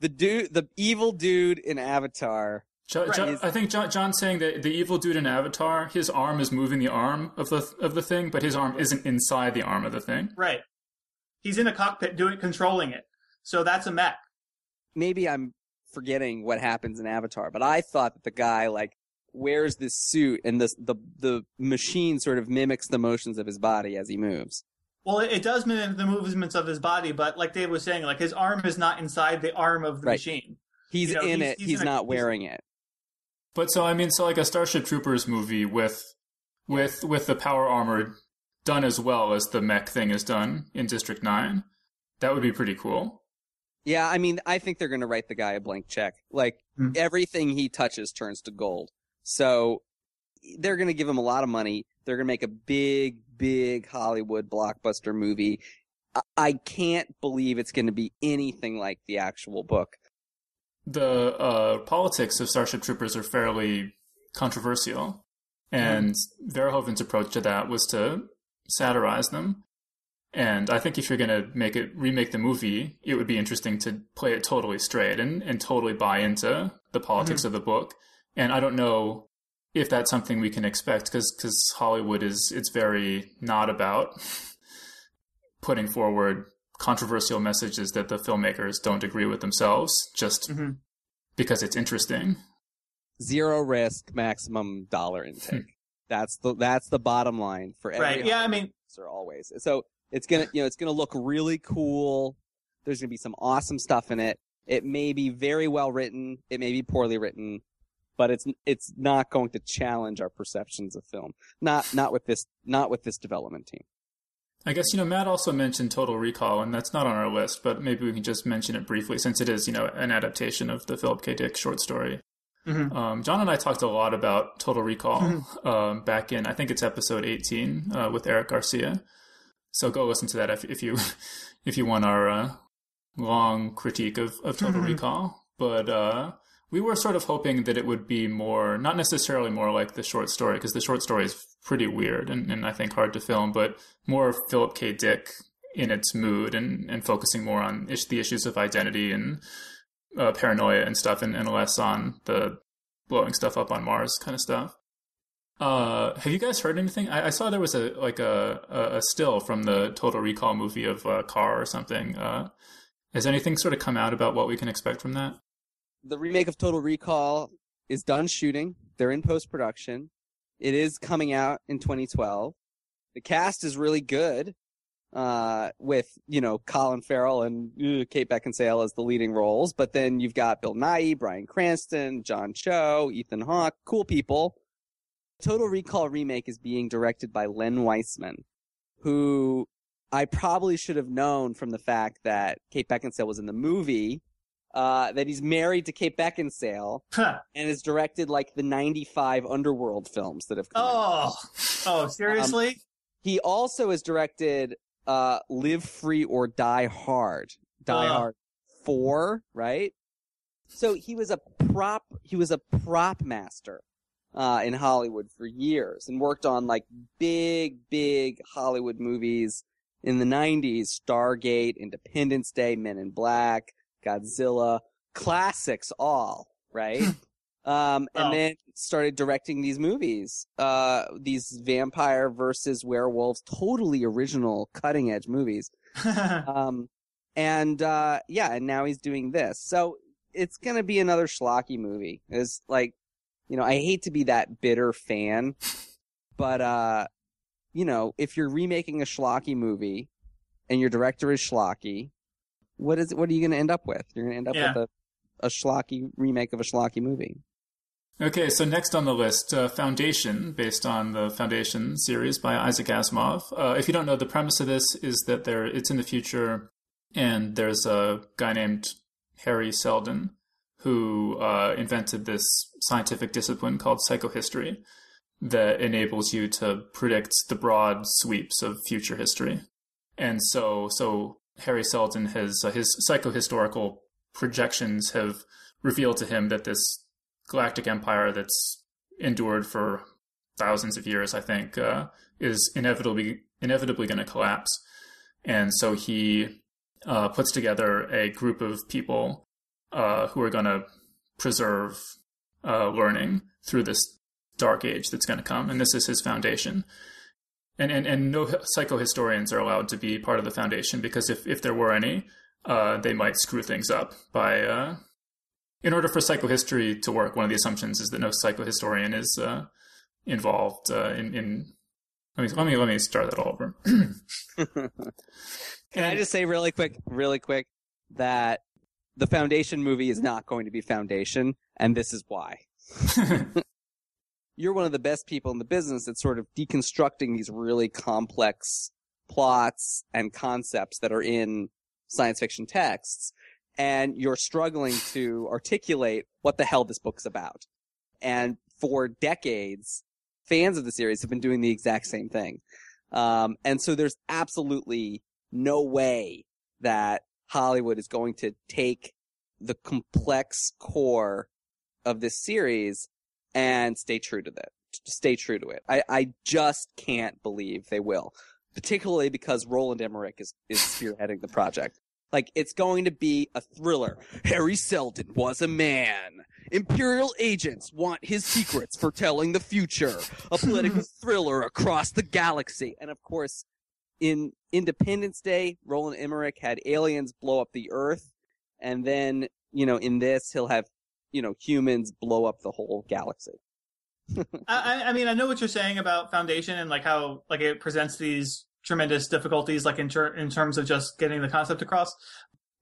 The dude, the evil dude in Avatar. Jo- Right. Jo- I think John, John's saying that the evil dude in Avatar, his arm is moving the arm of the of the thing, but his arm isn't inside the arm of the thing. Right. He's in a cockpit doing controlling it. So that's a mech. Maybe I'm forgetting what happens in Avatar, but I thought that the guy like wears this suit and this the the machine sort of mimics the motions of his body as he moves. Well, it, it does mimic the movements of his body, but like Dave was saying, like his arm is not inside the arm of the Right. machine. He's You know, in he's- it. he's He's, in a- not he's- wearing it. But so I mean, so like a Starship Troopers movie with with with the power armor done as well as the mech thing is done in District Nine, that would be pretty cool. Yeah, I mean, I think they're going to write the guy a blank check. Like Hmm. everything he touches turns to gold. So they're going to give him a lot of money. They're going to make a big, big Hollywood blockbuster movie. I, can't believe it's going to be anything like the actual book. The uh, politics of Starship Troopers are fairly controversial, and Verhoeven's approach to that was to satirize them. And I think if you're going to make it remake the movie, it would be interesting to play it totally straight and, and totally buy into the politics of the book. And I don't know if that's something we can expect because because Hollywood is it's very not about [laughs] putting forward controversial messages that the filmmakers don't agree with themselves just Mhm. because it's interesting. Zero risk, maximum dollar intake. that's the that's the bottom line for every Right. Yeah, I mean, are always. So it's gonna, you know, it's gonna look really cool. There's gonna be some awesome stuff in it. It may be very well written. It may be poorly written, but it's it's not going to challenge our perceptions of film. Not not with this not with this development team. I guess you know Matt also mentioned Total Recall, and that's not on our list, but maybe we can just mention it briefly since it is you know an adaptation of the Philip K. Dick short story. Mhm. Um, John and I talked a lot about Total Recall Mm-hmm. um, back in I think it's episode 18 uh, with Eric Garcia. So go listen to that if, if you [laughs] if you want our uh, long critique of, of Total Mhm. Recall. But uh, we were sort of hoping that it would be more, not necessarily more like the short story, because the short story is pretty weird and, and I think hard to film, but more Philip K. Dick in its mood and, and focusing more on the issues of identity and uh, paranoia and stuff, and, and less on the blowing stuff up on Mars kind of stuff. Uh, have you guys heard anything? I, I saw there was a like a, a, a still from the Total Recall movie of uh, Car or something. Uh, has anything sort of come out about what we can expect from that? The remake of Total Recall is done shooting. They're in post production. It is coming out in 2012. The cast is really good, uh, with you know Colin Farrell and uh, Kate Beckinsale as the leading roles. But then you've got Bill Nighy, Bryan Cranston, John Cho, Ethan Hawke, cool people. Total Recall remake is being directed by Len Wiseman, who I probably should have known from the fact that Kate Beckinsale was in the movie, uh, that he's married to Kate Beckinsale Huh. and has directed like the 95 Underworld films that have come out. Oh, oh, seriously? He also has directed uh, Live Free or Die Hard. Die Uh. Hard 4, right? So he was a prop he was a prop master uh, in Hollywood for years and worked on like big big Hollywood movies in the 90s, Stargate, Independence Day, Men in Black, Godzilla, classics all, right? [laughs] um and Oh. then started directing these movies. Uh these vampire versus werewolves, totally original cutting edge movies. [laughs] Um, and uh, yeah, and now he's doing this. So it's gonna be another schlocky movie. It's like, you know, I hate to be that bitter fan, but uh, you know, if you're remaking a schlocky movie and your director is schlocky, what is what are you gonna end up with? You're gonna end up Yeah. with a a schlocky remake of a schlocky movie. Okay, so next on the list, uh, Foundation, based on the Foundation series by Isaac Asimov. Uh, if you don't know, the premise of this is that there it's in the future, and there's a guy named Hari Seldon who uh, invented this scientific discipline called psychohistory that enables you to predict the broad sweeps of future history. And so, so Hari Seldon has uh, his psychohistorical projections have revealed to him that this galactic empire that's endured for thousands of years, I think, uh, is inevitably inevitably going to collapse. And so he uh, puts together a group of people uh, who are going to preserve uh, learning through this dark age that's going to come, and this is his foundation. And, and and no psychohistorians are allowed to be part of the foundation because if, if there were any, uh, they might screw things up by uh, in order for psychohistory to work, one of the assumptions is that no psychohistorian is uh, involved uh, in, in. Let me let me let me start that all over. [clears throat] Can I just say really quick, really quick, that the Foundation movie is not going to be Foundation, and this is why. [laughs] You're one of the best people in the business at sort of deconstructing these really complex plots and concepts that are in science fiction texts, and you're struggling to articulate what the hell this book's about. And for decades, fans of the series have been doing the exact same thing. Um, and so there's absolutely no way that Hollywood is going to take the complex core of this series and stay true to that. Stay true to it. I, I just can't believe they will, particularly because Roland Emmerich is, is spearheading the project. Like, it's going to be a thriller. Hari Seldon was a man. Imperial agents want his secrets for telling the future. A political [laughs] thriller across the galaxy. And of course, in Independence Day, Roland Emmerich had aliens blow up the Earth, and then you know in this he'll have you know humans blow up the whole galaxy. [laughs] I, I- mean, I know what you're saying about Foundation and like how like it presents these tremendous difficulties, like in ter- in terms of just getting the concept across.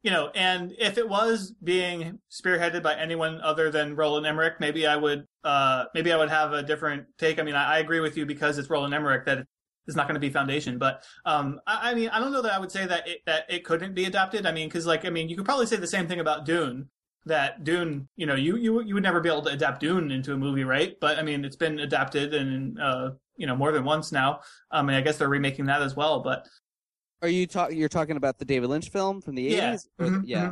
You know, and if it was being spearheaded by anyone other than Roland Emmerich, maybe I would uh maybe I would have a different take. I mean, I, I agree with you because it's Roland Emmerich that it's not going to be Foundation, but um I, I mean, I don't know that I would say that it that it couldn't be adapted. I mean, because like I mean, you could probably say the same thing about Dune. That Dune, you know, you, you you would never be able to adapt Dune into a movie, right? But I mean, it's been adapted and uh, you know more than once now. Um, mean, I guess they're remaking that as well. But Are you talking? You're talking about the David Lynch film from the eighties? Yeah. Mhm, yeah.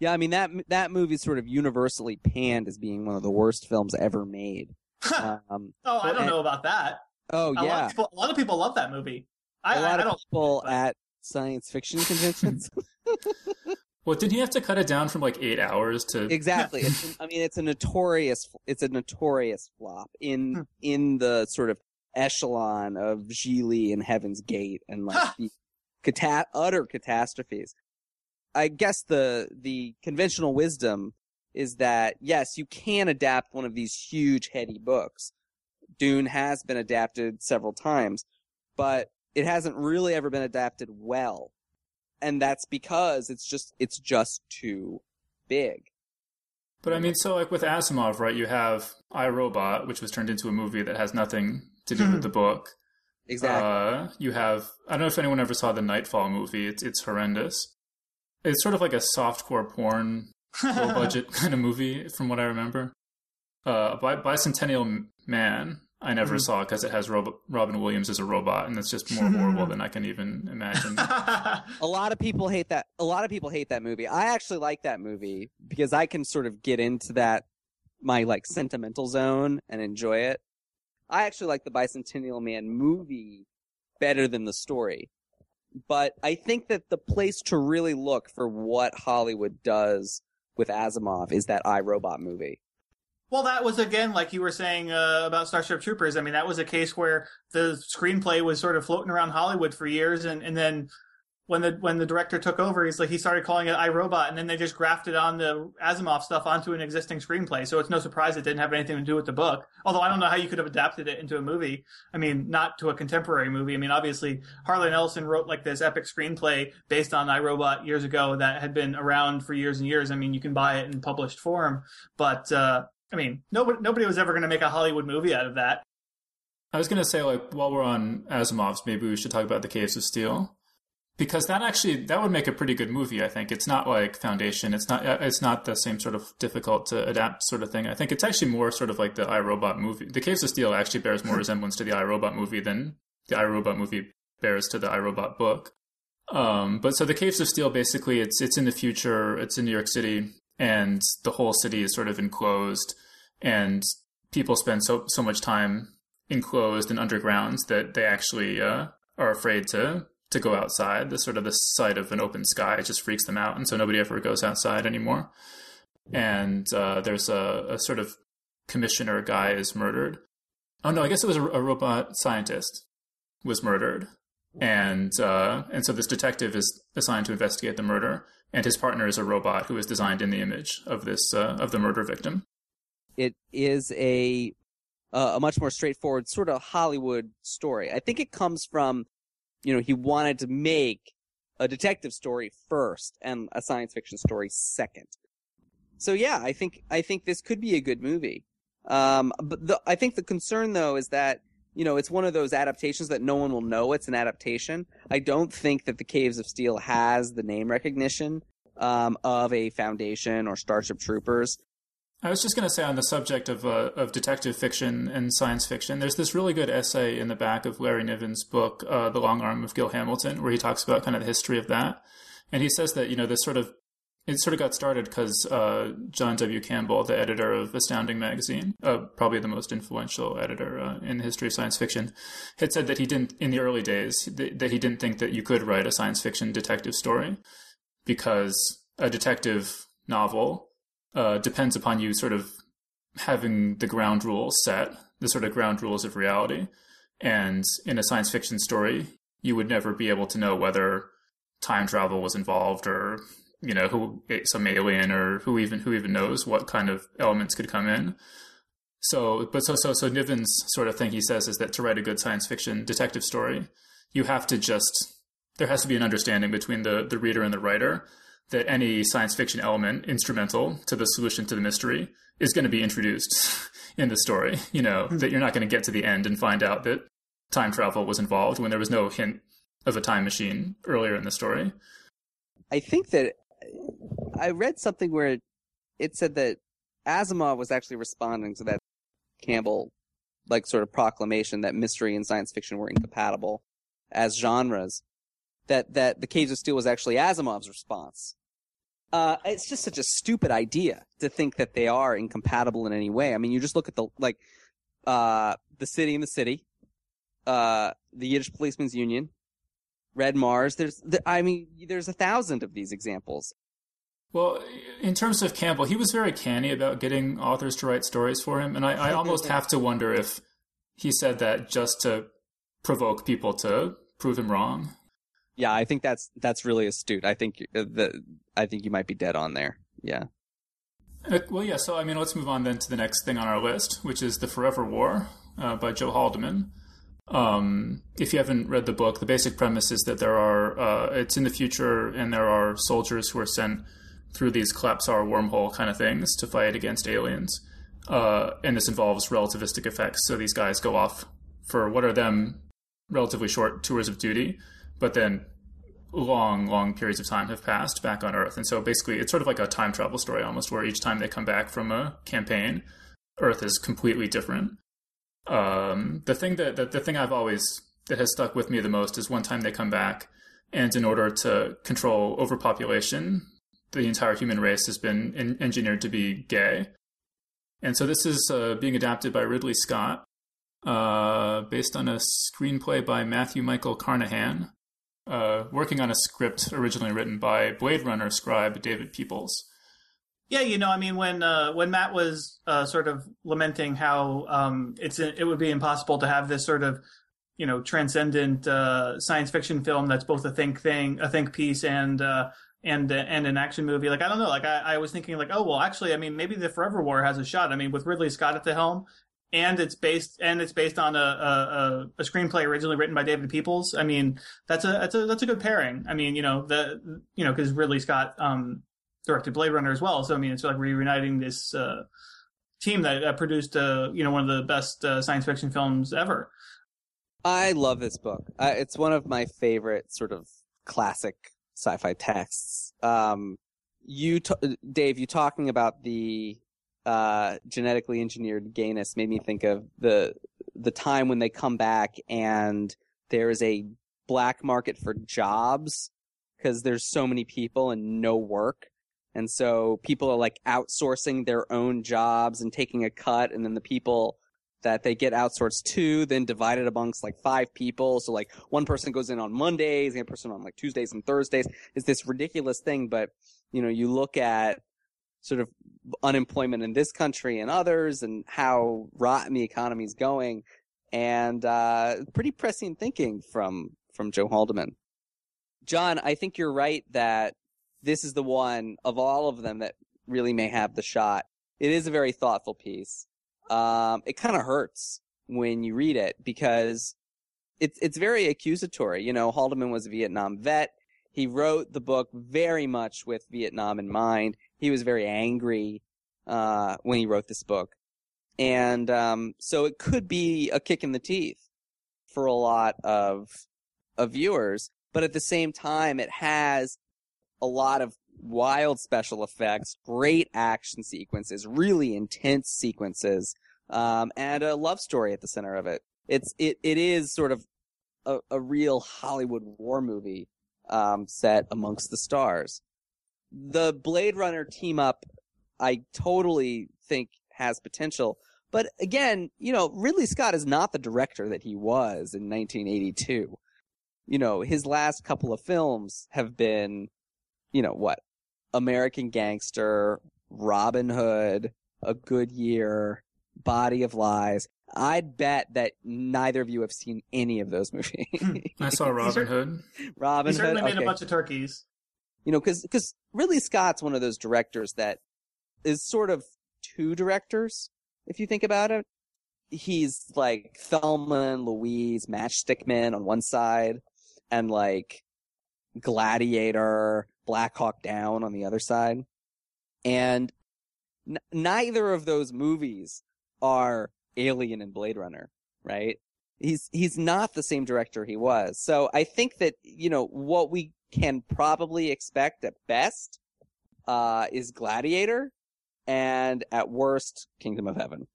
Yeah, I mean that that movie is sort of universally panned as being one of the worst films ever made. [laughs] Um, oh, I don't and- know about that. oh A, lot yeah, of people, a lot of people love that movie. I, a lot I, I of don't. people but- at science fiction conventions. [laughs] [laughs] Well, didn't he have to cut it down from like eight hours to? [laughs] exactly. It's, I mean, it's a notorious it's a notorious flop in Hmm. in the sort of echelon of Gigli and Heaven's Gate and like the cata- utter catastrophes. I guess the the conventional wisdom is that yes, you can adapt one of these huge heady books. Dune has been adapted several times, but it hasn't really ever been adapted well. And that's because it's just it's just too big. But I mean, so like with Asimov, right? You have iRobot, which was turned into a movie that has nothing to do with the book. Exactly. Uh, you have I don't know if anyone ever saw the Nightfall movie. It's it's horrendous. It's sort of like a softcore porn, low budget [laughs] kind of movie, from what I remember. Uh, Bi- Bicentennial Man, I never Mhm. saw because it has Rob- Robin Williams as a robot, and it's just more horrible than I can even imagine. [laughs] a lot of people hate that. A lot of people hate that movie. I actually like that movie because I can sort of get into that my like sentimental zone and enjoy it. I actually like the Bicentennial Man movie better than the story. But I think that the place to really look for what Hollywood does with Asimov is that iRobot movie. Well, that was again, like you were saying uh, about Starship Troopers. I mean, that was a case where the screenplay was sort of floating around Hollywood for years, and, and then when the when the director took over, he's like he started calling it iRobot, and then they just grafted on the Asimov stuff onto an existing screenplay. So it's no surprise it didn't have anything to do with the book. Although I don't know how you could have adapted it into a movie. I mean, not to a contemporary movie. I mean, obviously Harlan Ellison wrote like this epic screenplay based on iRobot years ago that had been around for years and years. I mean, you can buy it in published form, but. uh I mean, nobody nobody was ever going to make a Hollywood movie out of that. I was gonna say, like, while we're on Asimov's, maybe we should talk about the Caves of Steel, because that actually that would make a pretty good movie. I think it's not like Foundation. It's not. It's not the same sort of difficult to adapt sort of thing. I think it's actually more sort of like the iRobot movie. The Caves of Steel actually bears more [laughs] resemblance to the iRobot movie than the iRobot movie bears to the iRobot book. Um, but so the Caves of Steel basically it's it's in the future. It's in New York City, and the whole city is sort of enclosed, and people spend so so much time enclosed and underground that they actually uh, are afraid to to go outside. The sort of the sight of an open sky just freaks them out, and so nobody ever goes outside anymore. And uh, there's a, a sort of commissioner guy is murdered. Oh no, I guess it was a, a robot scientist was murdered, and uh, and so this detective is assigned to investigate the murder, and his partner is a robot who is designed in the image of this uh, of the murder victim. It is a uh, a much more straightforward sort of Hollywood story. I think it comes from, you know, he wanted to make a detective story first and a science fiction story second. So yeah, I think I think this could be a good movie. Um, but the, I think the concern though is that you know it's one of those adaptations that no one will know it's an adaptation. I don't think that the Caves of Steel has the name recognition um, of a Foundation or Starship Troopers. I was just going to say on the subject of uh, of detective fiction and science fiction, there's this really good essay in the back of Larry Niven's book, uh, The Long Arm of Gil Hamilton, where he talks about kind of the history of that, and he says that you know this sort of it sort of got started because uh, John W. Campbell, the editor of Astounding magazine, uh, probably the most influential editor uh, in the history of science fiction, had said that he didn't in the early days that, that he didn't think that you could write a science fiction detective story because a detective novel uh, depends upon you sort of having the ground rules set, the sort of ground rules of reality. And in a science fiction story, you would never be able to know whether time travel was involved or you know who some alien or who even who even knows what kind of elements could come in. So, but so so so Niven's sort of thing he says is that to write a good science fiction detective story, you have to just there has to be an understanding between the the reader and the writer that any science fiction element instrumental to the solution to the mystery is going to be introduced [laughs] in the story. You know, hmm. that you're not going to get to the end and find out that time travel was involved when there was no hint of a time machine earlier in the story. I think that I read something where it said that Asimov was actually responding to that Campbell, like sort of proclamation that mystery and science fiction were incompatible as genres. That that the Caves of Steel was actually Asimov's response. Uh, it's just such a stupid idea to think that they are incompatible in any way. I mean, you just look at the like, uh, the city in the city, uh, the Yiddish Policemen's Union, Red Mars. There's, I mean, there's a thousand of these examples. Well, in terms of Campbell, he was very canny about getting authors to write stories for him, and I, I almost [laughs] have to wonder if he said that just to provoke people to prove him wrong. Yeah, I think that's that's really astute. I think uh, the I think you might be dead on there. Yeah. Uh, well, yeah. So I mean, let's move on then to the next thing on our list, which is the Forever War uh, by Joe Haldeman. Um, if you haven't read the book, the basic premise is that there are uh, it's in the future, and there are soldiers who are sent through these Collapsar wormhole kind of things to fight against aliens. Uh, and this involves relativistic effects. So these guys go off for what are them relatively short tours of duty, but then long, long periods of time have passed back on Earth. And so basically, it's sort of like a time travel story almost, where each time they come back from a campaign, Earth is completely different. Um, the thing that, the thing I've always that has stuck with me the most is one time they come back, and in order to control overpopulation, the entire human race has been in, engineered to be gay. And so this is uh, being adapted by Ridley Scott, uh, based on a screenplay by Matthew Michael Carnahan, uh, working on a script originally written by Blade Runner scribe David Peoples. Yeah, you know, I mean, when uh, when Matt was uh, sort of lamenting how um, it's it would be impossible to have this sort of you know transcendent uh, science fiction film that's both a think thing, a think piece, and uh, and and an action movie. Like I don't know. Like I, I was thinking like, oh well, actually, I mean, maybe the Forever War has a shot. I mean, with Ridley Scott at the helm, and it's based and it's based on a, a, a screenplay originally written by David Peoples. I mean, that's a that's a that's a good pairing. I mean, you know the you know because Ridley Scott um, directed Blade Runner as well. So I mean, it's like reuniting this uh, team that produced uh, you know one of the best uh, science fiction films ever. I love this book. it's one of my favorite sort of classic sci-fi texts. Um, you, t- Dave, you talking about the uh, genetically engineered gayness made me think of the the time when they come back and there is a black market for jobs because there's so many people and no work. And so people are like outsourcing their own jobs and taking a cut. And then the people that they get outsourced to, then divided amongst like five people. So like one person goes in on Mondays, the other person on like Tuesdays and Thursdays. It's this ridiculous thing, but you know, you look at sort of unemployment in this country and others and how rotten the economy is going and uh, pretty pressing thinking from from Joe Haldeman. John, I think you're right that this is the one of all of them that really may have the shot. It is a very thoughtful piece um, it kind of hurts when you read it because it's it's very accusatory. You know, Haldeman was a Vietnam vet. He wrote the book very much with Vietnam in mind. He was very angry uh, when he wrote this book, and um, so it could be a kick in the teeth for a lot of of viewers. But at the same time, it has a lot of wild special effects, great action sequences, really intense sequences, um, and a love story at the center of it. It's it it is sort of a, a real Hollywood war movie um, set amongst the stars. The Blade Runner team up, I totally think has potential. But again, you know, Ridley Scott is not the director that he was in 1982. You know, his last couple of films have been, you know, what? American Gangster, Robin Hood, A Good Year, Body of Lies. I'd bet that neither of you have seen any of those [laughs] movies. Hmm. I saw Robin Hood. Robin he certainly Hood. made okay. a bunch of turkeys. You know, because because Ridley Scott's one of those directors that is sort of two directors. If you think about it, he's like Thelma and Louise, Matchstick Men on one side, and like Gladiator, Black Hawk Down on the other side. And n- neither of those movies are Alien and Blade Runner, right? He's he's not the same director he was. So I think that you know what we can probably expect at best uh, is Gladiator, and at worst, Kingdom of Heaven.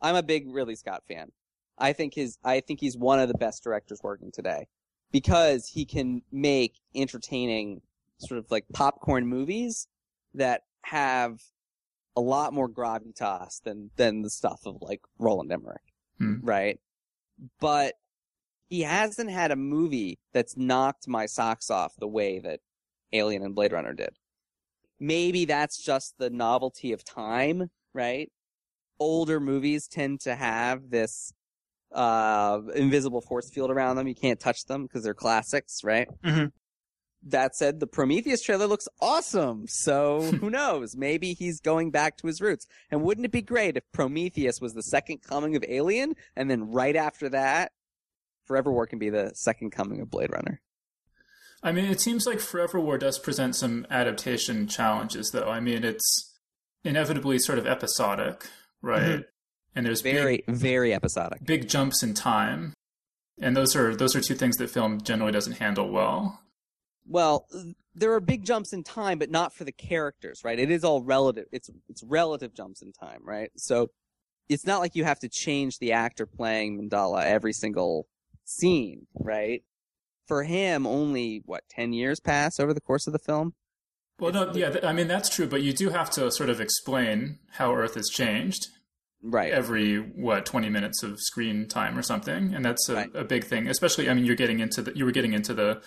I'm a big Ridley Scott fan. I think his, I think he's one of the best directors working today because he can make entertaining sort of like popcorn movies that have a lot more gravitas than, than the stuff of like Roland Emmerich. Hmm. Right. But he hasn't had a movie that's knocked my socks off the way that Alien and Blade Runner did. Maybe that's just the novelty of time, right? Older movies tend to have this uh invisible force field around them. You can't touch them because they're classics, right? Mhm. That said, the Prometheus trailer looks awesome. So [laughs] who knows? Maybe he's going back to his roots. And wouldn't it be great if Prometheus was the second coming of Alien and then right after that, Forever War can be the second coming of Blade Runner? I mean, it seems like Forever War does present some adaptation challenges, though. I mean, it's inevitably sort of episodic, right? And there's Very, very episodic. big, big jumps in time, and those are those are two things that film generally doesn't handle well. Well, there are big jumps in time, but not for the characters, right? It is all relative. It's it's relative jumps in time, right? So it's not like you have to change the actor playing Mandella every single scene, right? For him, only what ten years pass over the course of the film. Well, no, yeah, I mean that's true, but you do have to sort of explain how Earth has changed Right. every what twenty minutes of screen time or something, and that's a, Right. a big thing. Especially, I mean, you're getting into the you were getting into the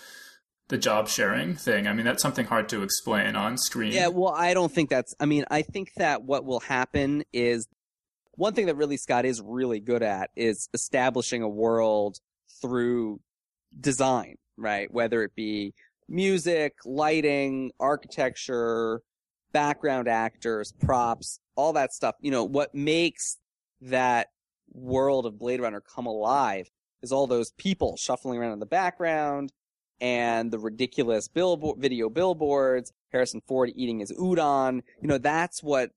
the job sharing thing. I mean, that's something hard to explain on screen. Yeah, well, I don't think that's. I mean, I think that what will happen is one thing that Ridley Scott is really good at is establishing a world through design, right? Whether it be music, lighting, architecture, background actors, props, all that stuff. You know, what makes that world of Blade Runner come alive is all those people shuffling around in the background and the ridiculous billboard, video billboards, Harrison Ford eating his udon. You know, that's what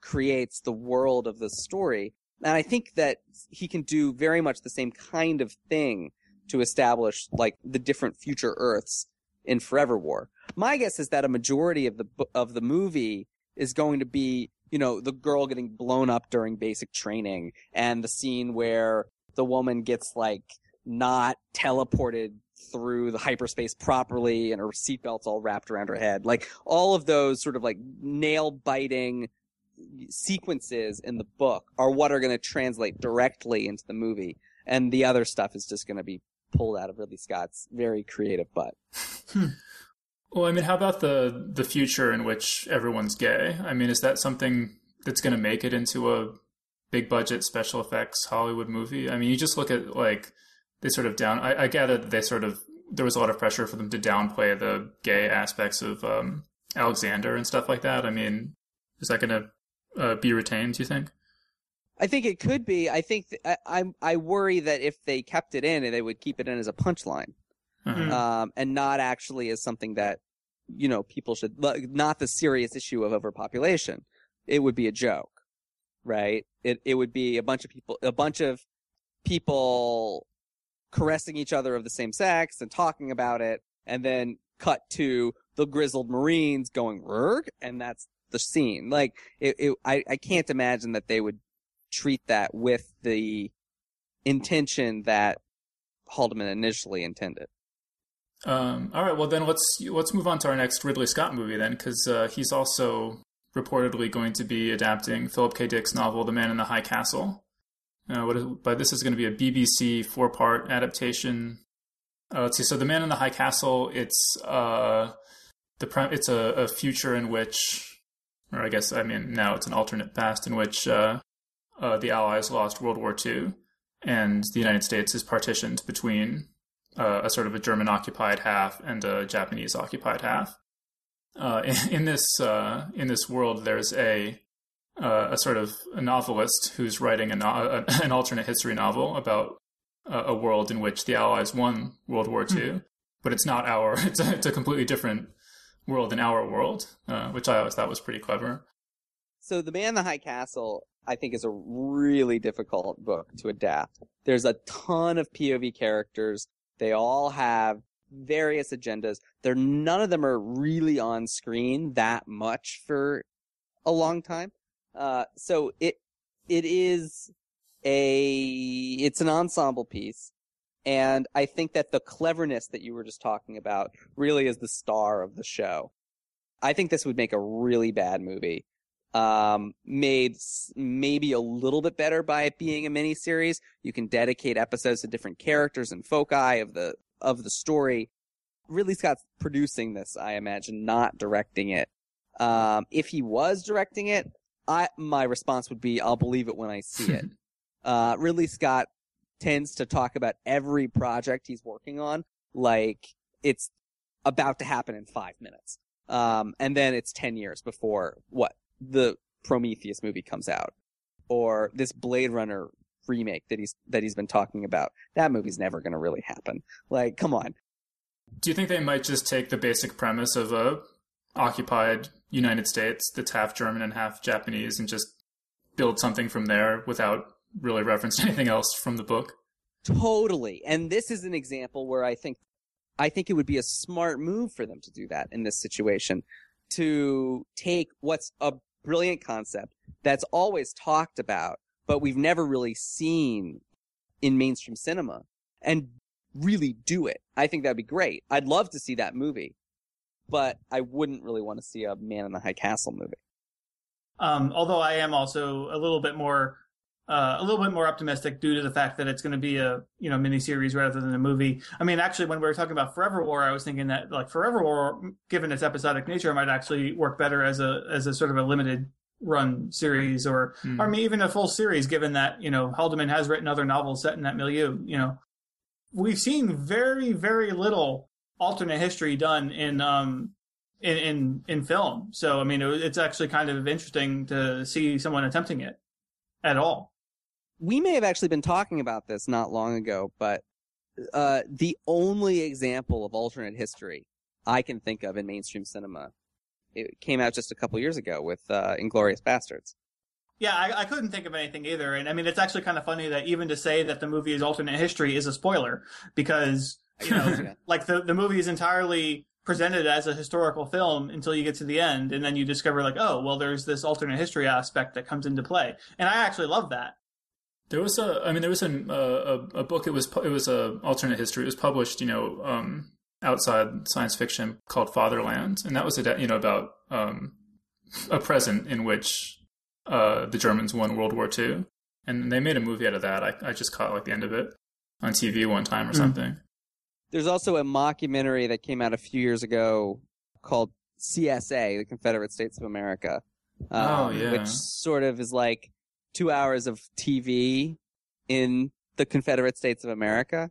creates the world of the story. And I think that he can do very much the same kind of thing to establish like the different future Earths in Forever War. My guess is that a majority of the of the movie is going to be, you know, the girl getting blown up during basic training and the scene where the woman gets like not teleported through the hyperspace properly and her seatbelt's all wrapped around her head. Like all of those sort of like nail biting sequences in the book are what are going to translate directly into the movie. And the other stuff is just going to be pulled out of Ridley Scott's very creative butt. Well, I mean, how about the the future in which everyone's gay? I mean, is that something that's going to make it into a big budget special effects Hollywood movie? I mean, you just look at like they sort of down. I, I gather that they sort of there was a lot of pressure for them to downplay the gay aspects of um, Alexander and stuff like that. I mean, is that going to uh, be retained? Do you think? I think it could be. I think th- I, I I worry that if they kept it in, they would keep it in as a punchline. Uh-huh. um, and not actually as something that you know people should like, not the serious issue of overpopulation. It would be a joke, right? It it would be a bunch of people, a bunch of people caressing each other of the same sex and talking about it, and then cut to the grizzled Marines going "Rurg," and that's the scene. Like it, it I I can't imagine that they would treat that with the intention that Haldeman initially intended. Um, all right, well then let's let's move on to our next Ridley Scott movie then, because uh, he's also reportedly going to be adapting Philip K. Dick's novel *The Man in the High Castle*. Uh, but this is going to be a BBC four-part adaptation. Uh, let's see. So, *The Man in the High Castle*, it's uh, the pre- it's a, a future in which, or I guess I mean now it's an alternate past in which uh, uh, the Allies lost World War II, and the United States is partitioned between uh, a sort of a German occupied half and a Japanese occupied half. Uh, in, in this uh, in this world, there's a uh, a sort of a novelist who's writing a no- an alternate history novel about a, a world in which the Allies won World War II, but it's not our. [laughs] It's a, it's a completely different world than our world, uh, which I always thought was pretty clever. So The Man in the High Castle, I think, is a really difficult book to adapt. There's a ton of POV characters. They all have various agendas. They're none of them are really on screen that much for a long time. Uh, so it it is a it's an ensemble piece, and I think that the cleverness that you were just talking about really is the star of the show. I think this would make a really bad movie. Um, made maybe a little bit better by it being a miniseries. You can dedicate episodes to different characters and foci of the of the story. Ridley Scott's producing this, I imagine, not directing it. Um, if he was directing it, I my response would be, I'll believe it when I see it. [laughs] uh, Ridley Scott tends to talk about every project he's working on like it's about to happen in five minutes. Um, and then it's 10 years before what the Prometheus movie comes out or this Blade Runner remake that he's, that he's been talking about. That movie's never going to really happen. Like, come on. Do you think they might just take the basic premise of a occupied United States that's half German and half Japanese and just build something from there without really referencing [laughs] anything else from the book? Totally. And this is an example where I think I think it would be a smart move for them to do that in this situation to take what's a brilliant concept that's always talked about but we've never really seen in mainstream cinema and really do it. I think that'd be great. I'd love to see that movie. But I wouldn't really want to see a Man in the High Castle movie. Um, although I am also a little bit more uh, a little bit more optimistic due to the fact that it's going to be a you know miniseries rather than a movie. I mean, actually, when we were talking about Forever War, I was thinking that like Forever War, given its episodic nature, might actually work better as a as a sort of a limited run series, or Hmm. or maybe even a full series. Given that you know Haldeman has written other novels set in that milieu, you know, we've seen very very little alternate history done in um in in, in film. So I mean, it, it's actually kind of interesting to see someone attempting it at all. We may have actually been talking about this not long ago, but uh, the only example of alternate history I can think of in mainstream cinema, it came out just a couple years ago with uh, Inglourious Basterds. Yeah, I, I couldn't think of anything either. And I mean, it's actually kind of funny that even to say that the movie is alternate history is a spoiler because, you know, [laughs] Yeah. like the, the movie is entirely presented as a historical film until you get to the end. And then you discover like, oh, well, there's this alternate history aspect that comes into play. And I actually love that. There was a, I mean, there was an, uh, a a book. It was it was a alternate history. It was published, you know, um, outside science fiction called Fatherland, and that was a you know about um, a present in which uh, the Germans won World War II, and they made a movie out of that. I I just caught like the end of it on TV one time or Hmm. something. There's also a mockumentary that came out a few years ago called CSA, the Confederate States of America. um, Oh, yeah. Which sort of is like two hours of TV in the Confederate States of America.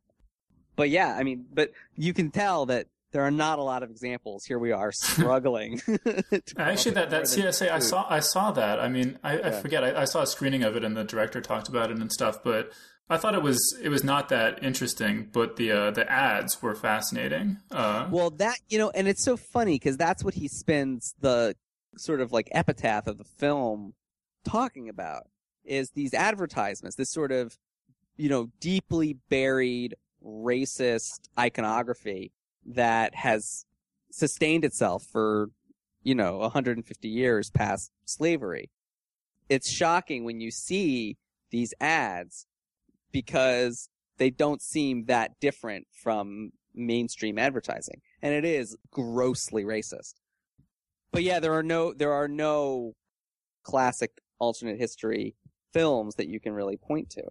But yeah, I mean, but you can tell that there are not a lot of examples. Here we are [laughs] struggling. [laughs] Actually, that, that CSA, I saw I saw that. I mean, I, I forget. I, I saw a screening of it, and the director talked about it and stuff. But I thought it was it was not that interesting. But the uh, the ads were fascinating. Uh, Well, that you know, and it's so funny because that's what he spends the sort of like epitaph of the film talking about is these advertisements, this sort of you know deeply buried racist iconography that has sustained itself for you know 150 years past slavery. It's shocking when you see these ads because they don't seem that different from mainstream advertising and it is grossly racist but yeah there are no there are no classic alternate history films that you can really point to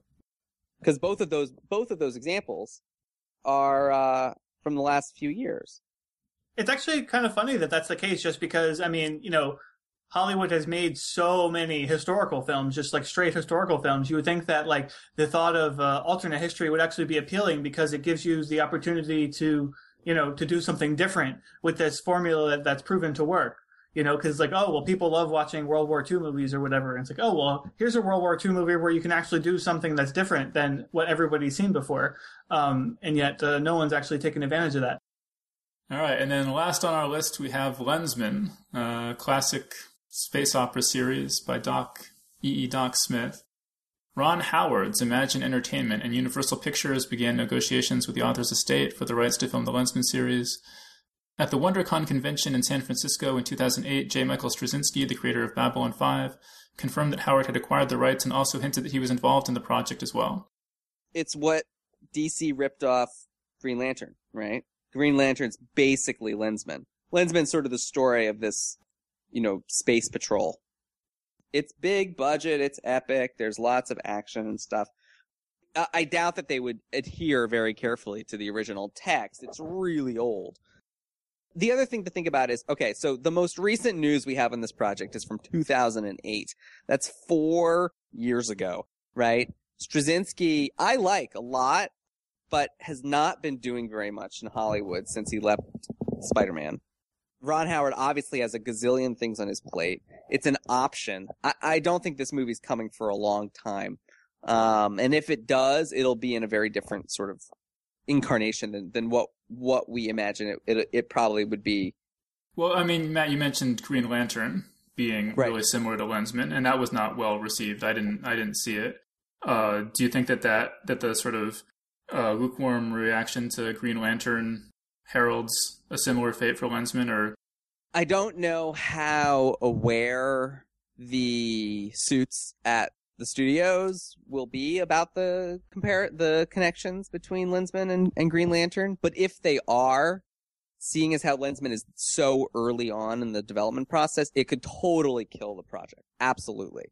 because both of those both of those examples are uh, from the last few years It's actually kind of funny that that's the case just because, I mean, you know, Hollywood has made so many historical films, just like straight historical films. You would think that like the thought of uh, alternate history would actually be appealing because it gives you the opportunity to, you know, to do something different with this formula that, that's proven to work. You know, because like, oh well, people love watching World War II movies or whatever. And it's like, oh well, here's a World War II movie where you can actually do something that's different than what everybody's seen before, um, and yet uh, no one's actually taken advantage of that. All right, and then last on our list we have Lensman, a classic space opera series by Doc E. E. Doc Smith. Ron Howard's Imagine Entertainment and Universal Pictures began negotiations with the author's estate for the rights to film the Lensman series. At the WonderCon convention in San Francisco in 2008, J. Michael Straczynski, the creator of Babylon 5, confirmed that Howard had acquired the rights and also hinted that he was involved in the project as well. It's what DC ripped off Green Lantern, right? Green Lantern's basically Lensman. Lensman's sort of the story of this, you know, space patrol. It's big budget, it's epic, there's lots of action and stuff. I doubt that they would adhere very carefully to the original text. It's really old. The other thing to think about is okay, so the most recent news we have on this project is from 2008. That's four years ago, right? Straczynski, I like a lot, but has not been doing very much in Hollywood since he left Spider Man. Ron Howard obviously has a gazillion things on his plate. It's an option. I, I don't think this movie's coming for a long time. Um, and if it does, it'll be in a very different sort of incarnation than, than what, what we imagine it, it, it probably would be. Well, I mean, Matt, you mentioned Green Lantern being Right. really similar to Lensman, and that was not well received. I didn't, I didn't see it. Uh, do you think that that that the sort of uh, lukewarm reaction to Green Lantern heralds a similar fate for Lensman, or I don't know how aware the suits at the studios will be about the compare the connections between Lensman and, and Green Lantern, but if they are, seeing as how Lensman is so early on in the development process, it could totally kill the project. Absolutely.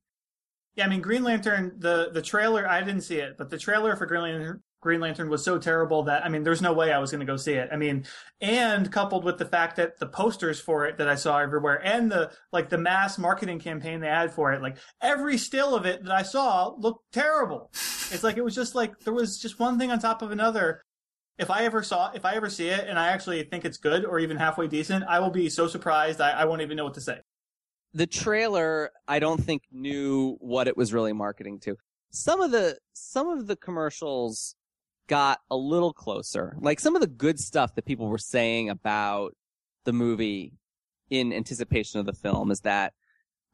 Yeah, I mean Green Lantern. The the trailer I didn't see it, but the trailer for Green Lantern, Green Lantern was so terrible that I mean, there's no way I was going to go see it. I mean, and coupled with the fact that the posters for it that I saw everywhere, and the like the mass marketing campaign they had for it, like every still of it that I saw looked terrible. It's like it was just like there was just one thing on top of another. If I ever saw, if I ever see it, and I actually think it's good or even halfway decent, I will be so surprised I, I won't even know what to say. the trailer I don't think knew what it was really marketing to. Some of the some of the commercials got a little closer. Like some of the good stuff that people were saying about the movie in anticipation of the film is that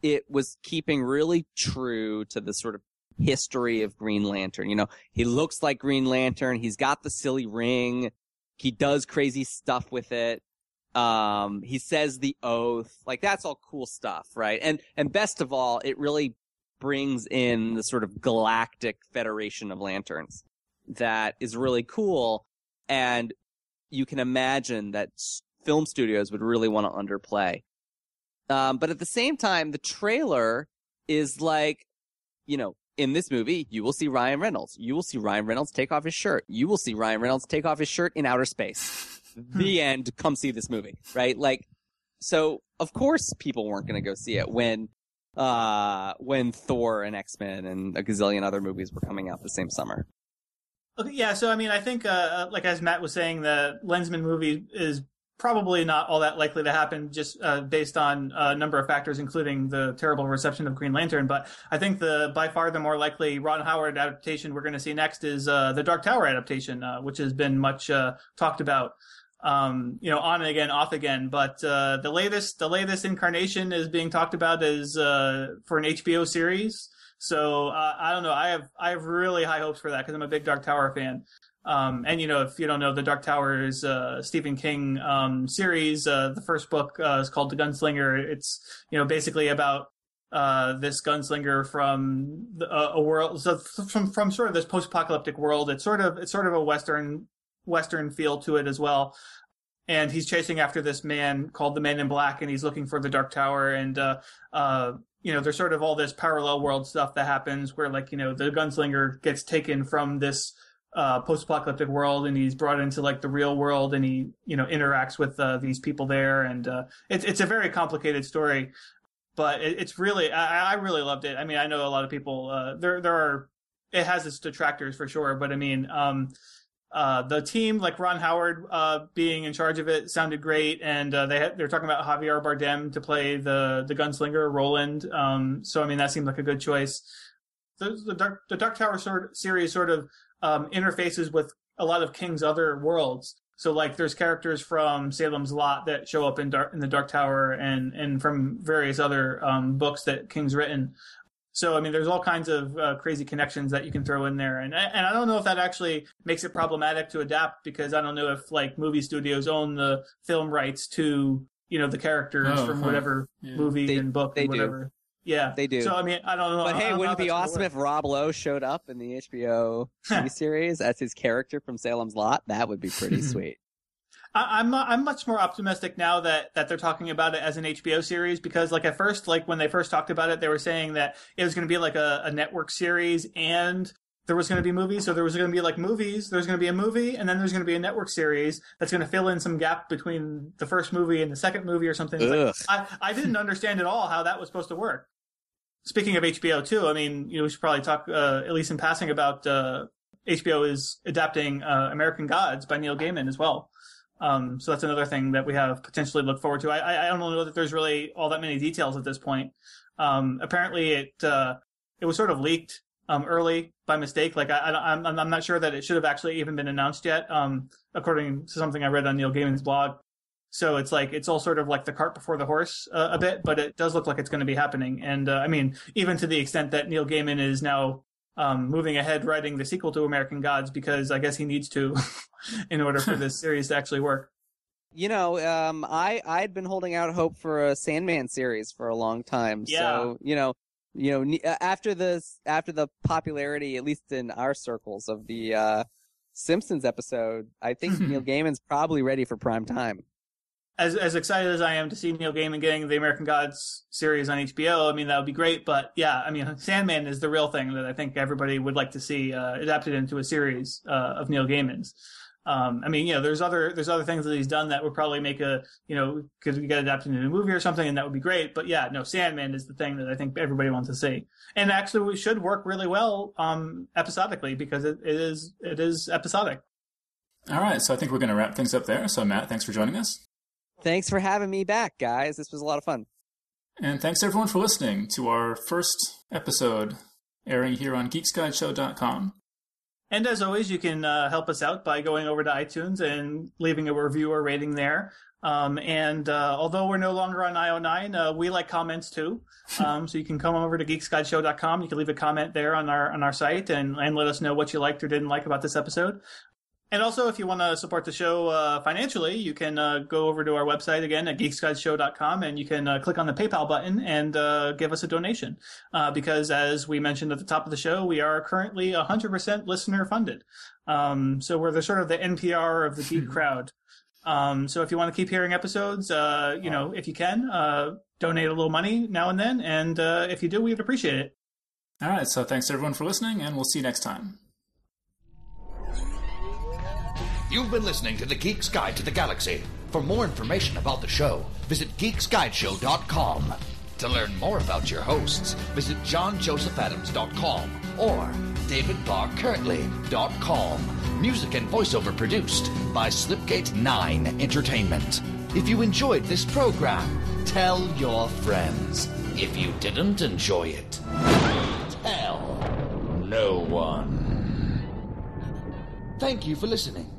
it was keeping really true to the sort of history of Green Lantern. You know, he looks like Green Lantern, he's got the silly ring, he does crazy stuff with it. Um he says the oath. Like that's all cool stuff right? And and best of all it really brings in the sort of galactic federation of lanterns that is really cool and you can imagine that film studios would really want to underplay. Um but at the same time the trailer is like you know in this movie you will see Ryan Reynolds. You will see Ryan Reynolds take off his shirt. You will see Ryan Reynolds take off his shirt in outer space. The end. Come see this movie right? Like so of course people weren't going to go see it when uh when thor and x-men and a gazillion other movies were coming out the same summer Okay, yeah. So I mean, I think, uh, like as Matt was saying, the Lensman movie is probably not all that likely to happen, just uh, based on a number of factors, including the terrible reception of Green Lantern. But I think the by far the more likely Ron Howard adaptation we're going to see next is uh, the Dark Tower adaptation, uh, which has been much uh, talked about. Um, you know, on and again, off again. But uh, the latest, the latest incarnation is being talked about as uh, for an HBO series. So uh, I don't know. I have I have really high hopes for that because I'm a big Dark Tower fan. Um, and you know, if you don't know, the Dark Tower is a Stephen King um, series. Uh, the first book uh, is called The Gunslinger. It's you know basically about uh, this gunslinger from the, uh, a world, so from from sort of this post-apocalyptic world. It's sort of it's sort of a western western feel to it as well. And he's chasing after this man called the Man in Black, and he's looking for the Dark Tower. And uh, uh, you know, there's sort of all this parallel world stuff that happens where, like, you know, the gunslinger gets taken from this uh, post-apocalyptic world and he's brought into like the real world and he, you know, interacts with uh, these people there. And uh, it's it's a very complicated story, but it, it's really I, I really loved it. I mean, I know a lot of people uh, there there are it has its detractors for sure, but I mean, um, uh, the team, like Ron Howard uh, being in charge of it, sounded great, and uh, they had, they're talking about Javier Bardem to play the the gunslinger Roland. Um, so I mean, that seemed like a good choice. The, the Dark the Dark Tower sort series sort of um, interfaces with a lot of King's other worlds. So like, there's characters from Salem's Lot that show up in Dark in the Dark Tower, and and from various other um, books that King's written. So I mean, there's all kinds of uh, crazy connections that you can throw in there, and and I don't know if that actually makes it problematic to adapt because I don't know if like movie studios own the film rights to you know the characters Oh, from huh. whatever Yeah. movie They- and book they and do. Yeah, They do. So I mean, I don't know. But hey, know wouldn't it be awesome if Rob Lowe showed up in the HBO TV [laughs] series as his character from Salem's Lot? That would be pretty [laughs] sweet. I, I'm I'm much more optimistic now that that they're talking about it as an HBO series because like at first like when they first talked about it they were saying that it was going to be like a, a network series and there was going to be movies so there was going to be like movies there's going to be a movie and then there's going to be a network series that's going to fill in some gap between the first movie and the second movie or something. Like. I I didn't understand at all how that was supposed to work. Speaking of HBO too, I mean, you know, we should probably talk uh, at least in passing about uh, HBO is adapting uh, American Gods by Neil Gaiman as well. Um, so that's another thing that we have potentially look forward to. I, I, don't know that there's really all that many details at this point. Um, apparently, it uh, it was sort of leaked um, early by mistake. Like I, I, I'm I'm not sure that it should have actually even been announced yet. Um, according to something I read on Neil Gaiman's blog. So it's like it's all sort of like the cart before the horse uh, a bit, but it does look like it's going to be happening. And uh, I mean, even to the extent that Neil Gaiman is now um, moving ahead writing the sequel to American Gods because I guess he needs to [laughs] in order for this series to actually work. You know, um, I I'd been holding out hope for a Sandman series for a long time. Yeah. So you know, you know, uh, after this, after the popularity, at least in our circles, of the uh, Simpsons episode, I think [laughs] Neil Gaiman's probably ready for prime time. As as excited as I am to see Neil Gaiman getting the American Gods series on HBO, I mean that would be great. But yeah, I mean Sandman is the real thing that I think everybody would like to see uh, adapted into a series uh, of Neil Gaiman's. Um, I mean, you know, there's other there's other things that he's done that would probably make a you know could we get adapted into a movie or something, and that would be great. But yeah, no, Sandman is the thing that I think everybody wants to see, and actually, we should work really well um, episodically because it, it is it is episodic. All right, so I think we're going to wrap things up there. So, Matt, thanks for joining us. Thanks for having me back, guys. This was a lot of fun. And thanks everyone for listening to our first episode airing here on geeksguideshow.com. And as always, you can uh, help us out by going over to iTunes and leaving a review or rating there. Um, and uh, although we're no longer on IO9, uh, we like comments too. Um, so you can come over to geeksguideshow.com. You can leave a comment there on our on our site and, and let us know what you liked or didn't like about this episode. And also, if you want to support the show uh, financially, you can uh, go over to our website again at geeksguideshow.com and you can uh, click on the PayPal button and uh, give us a donation. Uh, because as we mentioned at the top of the show, we are currently 100% listener funded. Um, so we're the sort of the NPR of the geek [laughs] crowd. Um, so if you want to keep hearing episodes, uh, you know, if you can, uh, donate a little money now and then. And uh, if you do, we'd appreciate it. All right, so thanks everyone for listening, and we'll see you next time. You've been listening to The Geek's Guide to the Galaxy. For more information about the show, visit geeksguideshow.com. To learn more about your hosts, visit johnjosephadams.com or davidbarrkirtley.com. Music and voiceover produced by Slipgate 9 Entertainment. If you enjoyed this program, tell your friends. If you didn't enjoy it, tell no one. Thank you for listening.